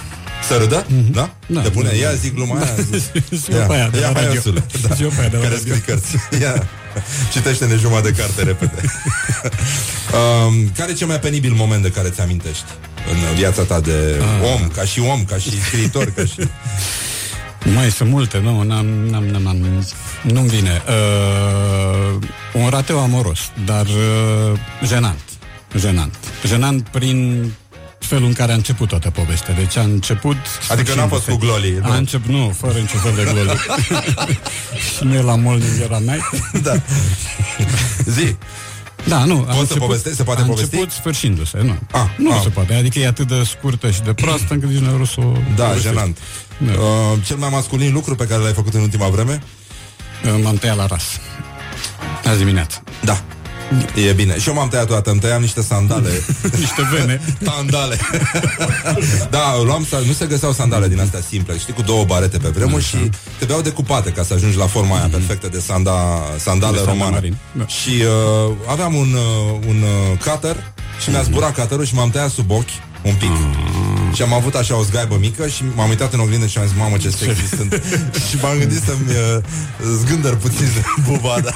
Să râdă? Da? Da. De bune, ia zi gluma aia. zi. Zi-o pe aia de la ia, hai, radio. Iosule. Da. Zi-o pe aia de la Care radio. scrii cărți. Ia. Citește-ne jumătate de carte repede. um, care e cel mai penibil moment de care ți-amintești în viața ta de Ah. om, ca și om, ca și scriitor, ca și... Mai sunt multe, nu, n-am, n-am, n-am, n-am nu-mi vine. Uh, un rateu amoros, dar uh, jenant. Jenant. Jenant prin felul în care a început toată povestea. Deci a început... Adică n-a fost cu glolii, nu? A început, nu, fără niciun fel de glolii. și nu e la Morning era night. da. Zi. Da, nu. Poți să povestești? Se poate a povesti? început sfârșindu-se, nu. Ah, nu ah. se poate, adică e atât de scurtă și de proastă încât nici nu ai vrut să o Da, povestești. jenant. Da. Uh, cel mai masculin lucru pe care l-ai făcut în ultima vreme? Uh, M-am tăiat la ras. Azi dimineață. Da. E bine. Și eu m-am tăiat toată, îmi tăiam niște sandale. niște vene. Sandale. da, luam, sa- nu se găseau sandale din astea simple, știi, cu două barete pe vremuri și trebuiau decupate ca să ajungi la forma aia perfectă de sanda, sandală De sanda romană. marin. Da. Și uh, aveam un, uh, un uh, cutter și mi-a zburat cutterul și m-am tăiat sub ochi un pic. Și am avut așa o zgaibă mică și m-am uitat în oglindă și am zis, mamă, ce sexy sunt. și m-am gândit să-mi uh, zgândăr puțin buba, da.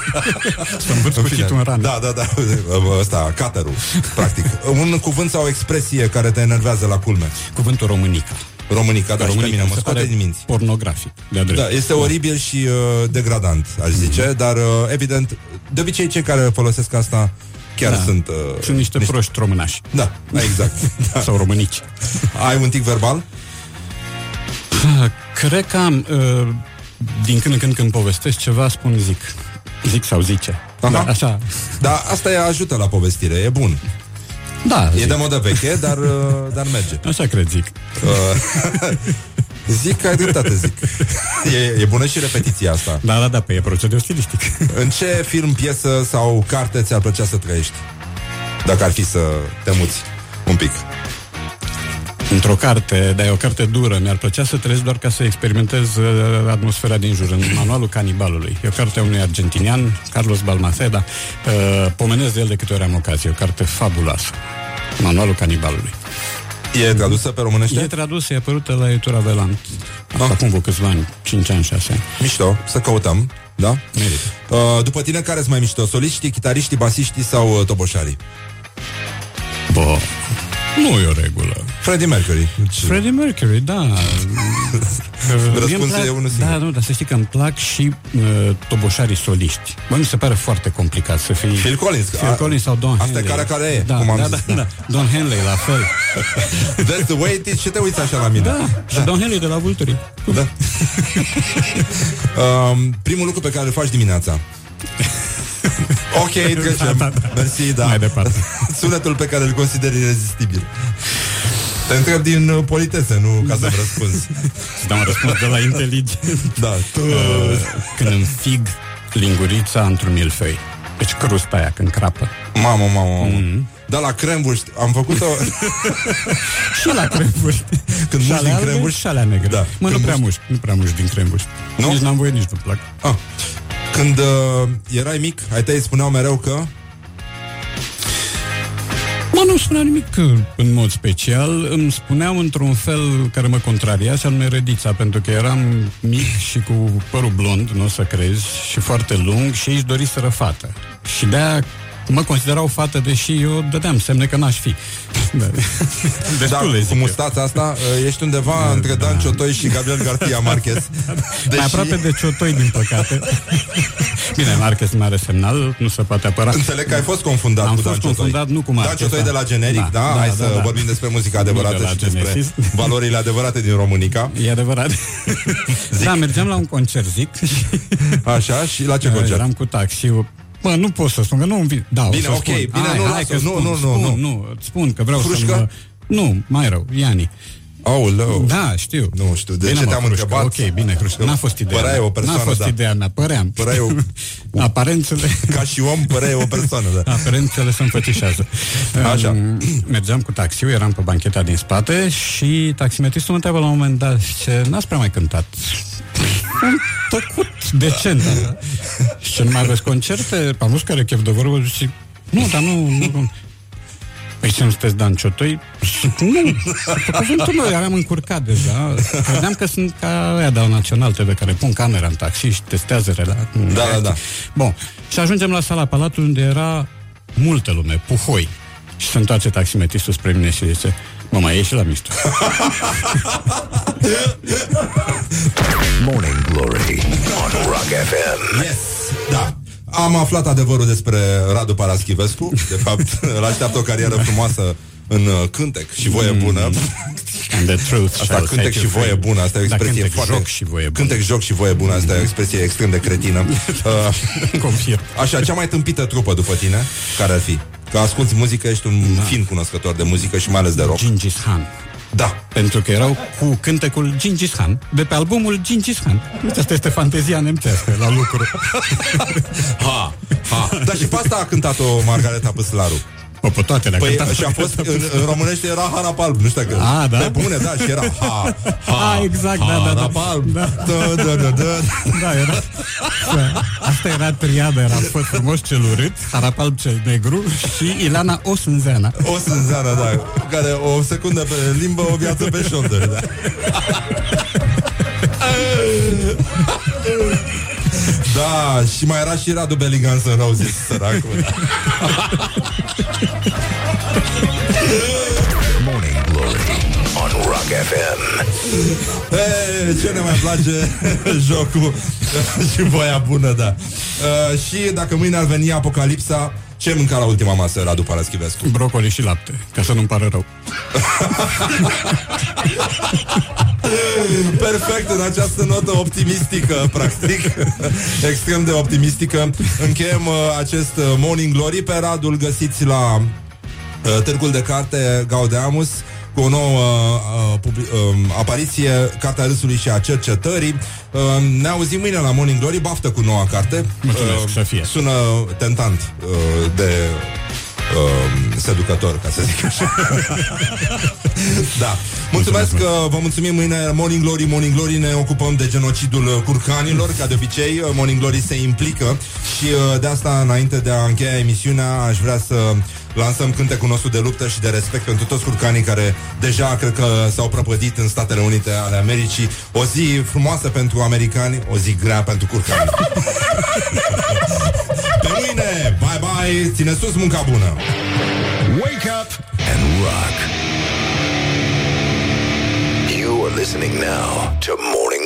Să învârți În cuțitul fine. în rană. Da, da, da. Ăsta, cutterul, practic. Un cuvânt sau o expresie care te enervează la culme. Cuvântul românica. Românica, da, și pe mine mă scoate din minți. pornografic. De drept. Da, este oribil și uh, degradant, aș zice, dar uh, evident, de obicei cei care folosesc asta chiar Da. sunt... Uh, Sunt niște proști românași. Da, exact. da. Sau românici. Ai un tic verbal? Cred că am, uh, din când în când când povestesc ceva, spun zic. Zic sau zice. Aha. Da, așa. Da, asta e ajută la povestire, e bun. Da, E zic. de modă veche, dar, uh, dar merge. Așa cred, zic. Uh, zic că ai dreptate, zic. E, e bună și repetiția asta. Da, da, da, pe e procedeu stilistic. În ce film, piesă sau carte ți-ar plăcea să trăiești? Dacă ar fi să te muți un pic. Într-o carte, dar e o carte dură, mi-ar plăcea să trăiesc doar ca să experimentez uh, atmosfera din jur, în manualul canibalului. E o carte a unui argentinian, Carlos Balmaceda. Uh, pomenez de el de câte ori am ocazie. E o carte fabuloasă. Manualul canibalului. E tradusă pe românește? E tradusă, e apărută la editura Velant. Ah. Acum vreo câțiva ani, 5 ani, 6 ani. Mișto, să căutăm, da? Merită. Uh, după tine, care sunt mai mișto? Soliștii, chitariștii, basiștii sau uh, toboșarii? Bă, nu e o regulă. Freddie Mercury. Ce- Freddie Mercury, da. Răspunsul Mie îmi plac- e unul singur. Da, nu, dar să știi că îmi plac și uh, toboșarii soliști. Bă, mi se pare foarte complicat să fii... Phil Collins. Phil A- Collins sau Don asta Henley. e care care e, da, cum am da, zis, da, da. da. Don Henley, la fel. That's the way it is. Ce te uiți așa la mine? Da, și Don Henley de la Vulturi. Da. um, primul lucru pe care îl faci dimineața. Ok, trecem. Da, da, da. Mersi, da. Mai departe. Sunetul pe care îl consideri irezistibil. Te întreb din uh, politese, nu ca să-mi răspunzi. Să dau un răspuns de la inteligent. Da. Uh, când înfig lingurița într-un milfei. Deci crusta aia, când crapă. Mamă, mamă, mamă. Mhm. Da, la crembuș am făcut-o Și la crembuș. Când și muști alea din crembuș? albe și alea negre. Da. Mă, nu Când prea muști, nu prea muști din crembuș. Nu? Nici n-am voie, nici nu plac. ah. Când uh, erai mic, ai tăi spuneau mereu că Mă, nu spunea nimic uh, în mod special, îmi spuneam într-un fel care mă contraria, și anume rădița, pentru că eram mic și cu părul blond, nu o să crezi, și foarte lung și ei își doriseră fată. Și de-aia mă considerau fată, deși eu dădeam semne că n-aș fi. Da. da, Destule, cu zic eu. mustața asta uh, ești undeva între Dan Ciotoi și Gabriel Garcia Marquez. Mai aproape de ciotoi, din păcate. Bine, Marquez nu are semnal, nu se poate apăra. Înțeleg că ai fost confundat Am cu fost Dan Ciotoi. confundat, nu cu Marquez, Dan Ciotoi da. de la Generic, da? Da, da, Hai da, să da. vorbim despre muzica Nu adevărată de la și despre Genesis. valorile adevărate din Românica. E adevărat. Da, mergeam la un concert, zic. și Așa, și la ce concert? Eram cu taxiul. Bă, nu pot să spun, că nu vin. Da, o Bine, să ok, spun. bine, hai, nu, hai, lasă, că nu, spun, nu, nu, spun, nu. nu, îți spun că vreau Frușcă? să mă... Nu, mai rău, Iani. Aoleu. Da, știu. Nu știu, de Bine, ce mă, te-am Frușcă, întrebat? Ok, bine, Crușcă. N-a fost ideea Păreai mea. o persoană, N-a fost da. ideea mea, păream. Păreai o- Aparențele... Ca și om, păreai o persoană, da. Aparențele se înfățișează. Așa. Um, Mergeam cu taxiul, eram pe bancheta din spate și taximetristul mă întreabă la un moment dat ce n-ați prea mai cântat. Am tăcut decent. așa. Și ce nu mai aveți concerte? Am văzut care chef de vorbă și nu, dar nu, nu. Păi ce nu sunteți Dan Ciotoi? Nu, pe cuvântul meu, eram încurcat deja. Credeam că sunt ca aia de la Național TV, care pun camera în taxi și testează rela. Da, da, da. Bun, și ajungem la sala Palatului unde era multă lume, puhoi. Și se întoarce taximetristul spre mine și zice Mă, mai ieși la mișto. Morning Glory on Rock FM. Yes, da. Am aflat adevărul despre Radu Paraschivescu. De fapt, îl așteaptă o carieră frumoasă în uh, cântec și voie bună. And the truth Asta shall cântec set și you voie free. bună, asta e o Da, expresie cântec, foarte... joc și voie bună. Cântec, joc și voie bună, asta e o expresie extrem de cretină. Uh, Confirm. Așa, cea mai tâmpită trupă după tine, care ar fi? Că asculti muzică, ești un da. fin cunoscător de muzică și mai ales de rock. Gingis Khan. Da. Pentru că erau cu cântecul Gingis Khan, de pe albumul Gingis Khan. Uite, asta este fantezia nemțească la lucru. Ha, ha. Dar și pe asta a cântat-o Margareta Păslaru. O, pe toate le-a Păi cântat. și a fost, în, în românește era Harap Alb, nu știu că. A, da? Pe bune, da, și era ha, ha, Ah, exact, da, da, da. Harap Alb. Da. Da, da, da, da. Da, era... Asta era triada, era Făt frumos cel urât, Harapalb cel negru și Ilana Osânzeana. O sânzeană, da, care o secundă pe limbă, o viață pe șoldă, da. Da, și mai era și Radu Bellingham să Roses, săracul. Morning Glory on Rock FM. Hey, ce ne mai place jocul și voia bună, da. Uh, și dacă mâine ar veni apocalipsa, ce mânca la ultima masă Radu Paraschivescu? Brocoli și lapte, ca să nu-mi pară rău. Perfect, în această notă optimistică, practic, extrem de optimistică, încheiem uh, acest uh, Morning Glory. Pe Radul găsiți la uh, Târgul de Carte Gaudeamus cu o nouă uh, publi- uh, apariție, Cartea Râsului și a Cercetării. Uh, ne auzim mâine la Morning Glory, baftă cu noua carte. Mulțumesc, să fie. Sună tentant uh, de uh, seducător, ca să zic așa. da. Mulțumesc că vă mulțumim mâine Morning Glory, Morning Glory ne ocupăm de genocidul uh, curcanilor, ca de obicei uh, Morning Glory se implică și uh, de asta înainte de a încheia emisiunea aș vrea să lansăm cântecul nostru de luptă și de respect pentru toți curcanii care deja cred că s-au prăpădit în Statele Unite ale Americii. O zi frumoasă pentru americani, o zi grea pentru curcani. Pe mâine! Bye bye! Ține sus munca bună! Wake up and rock. You are listening now to Morning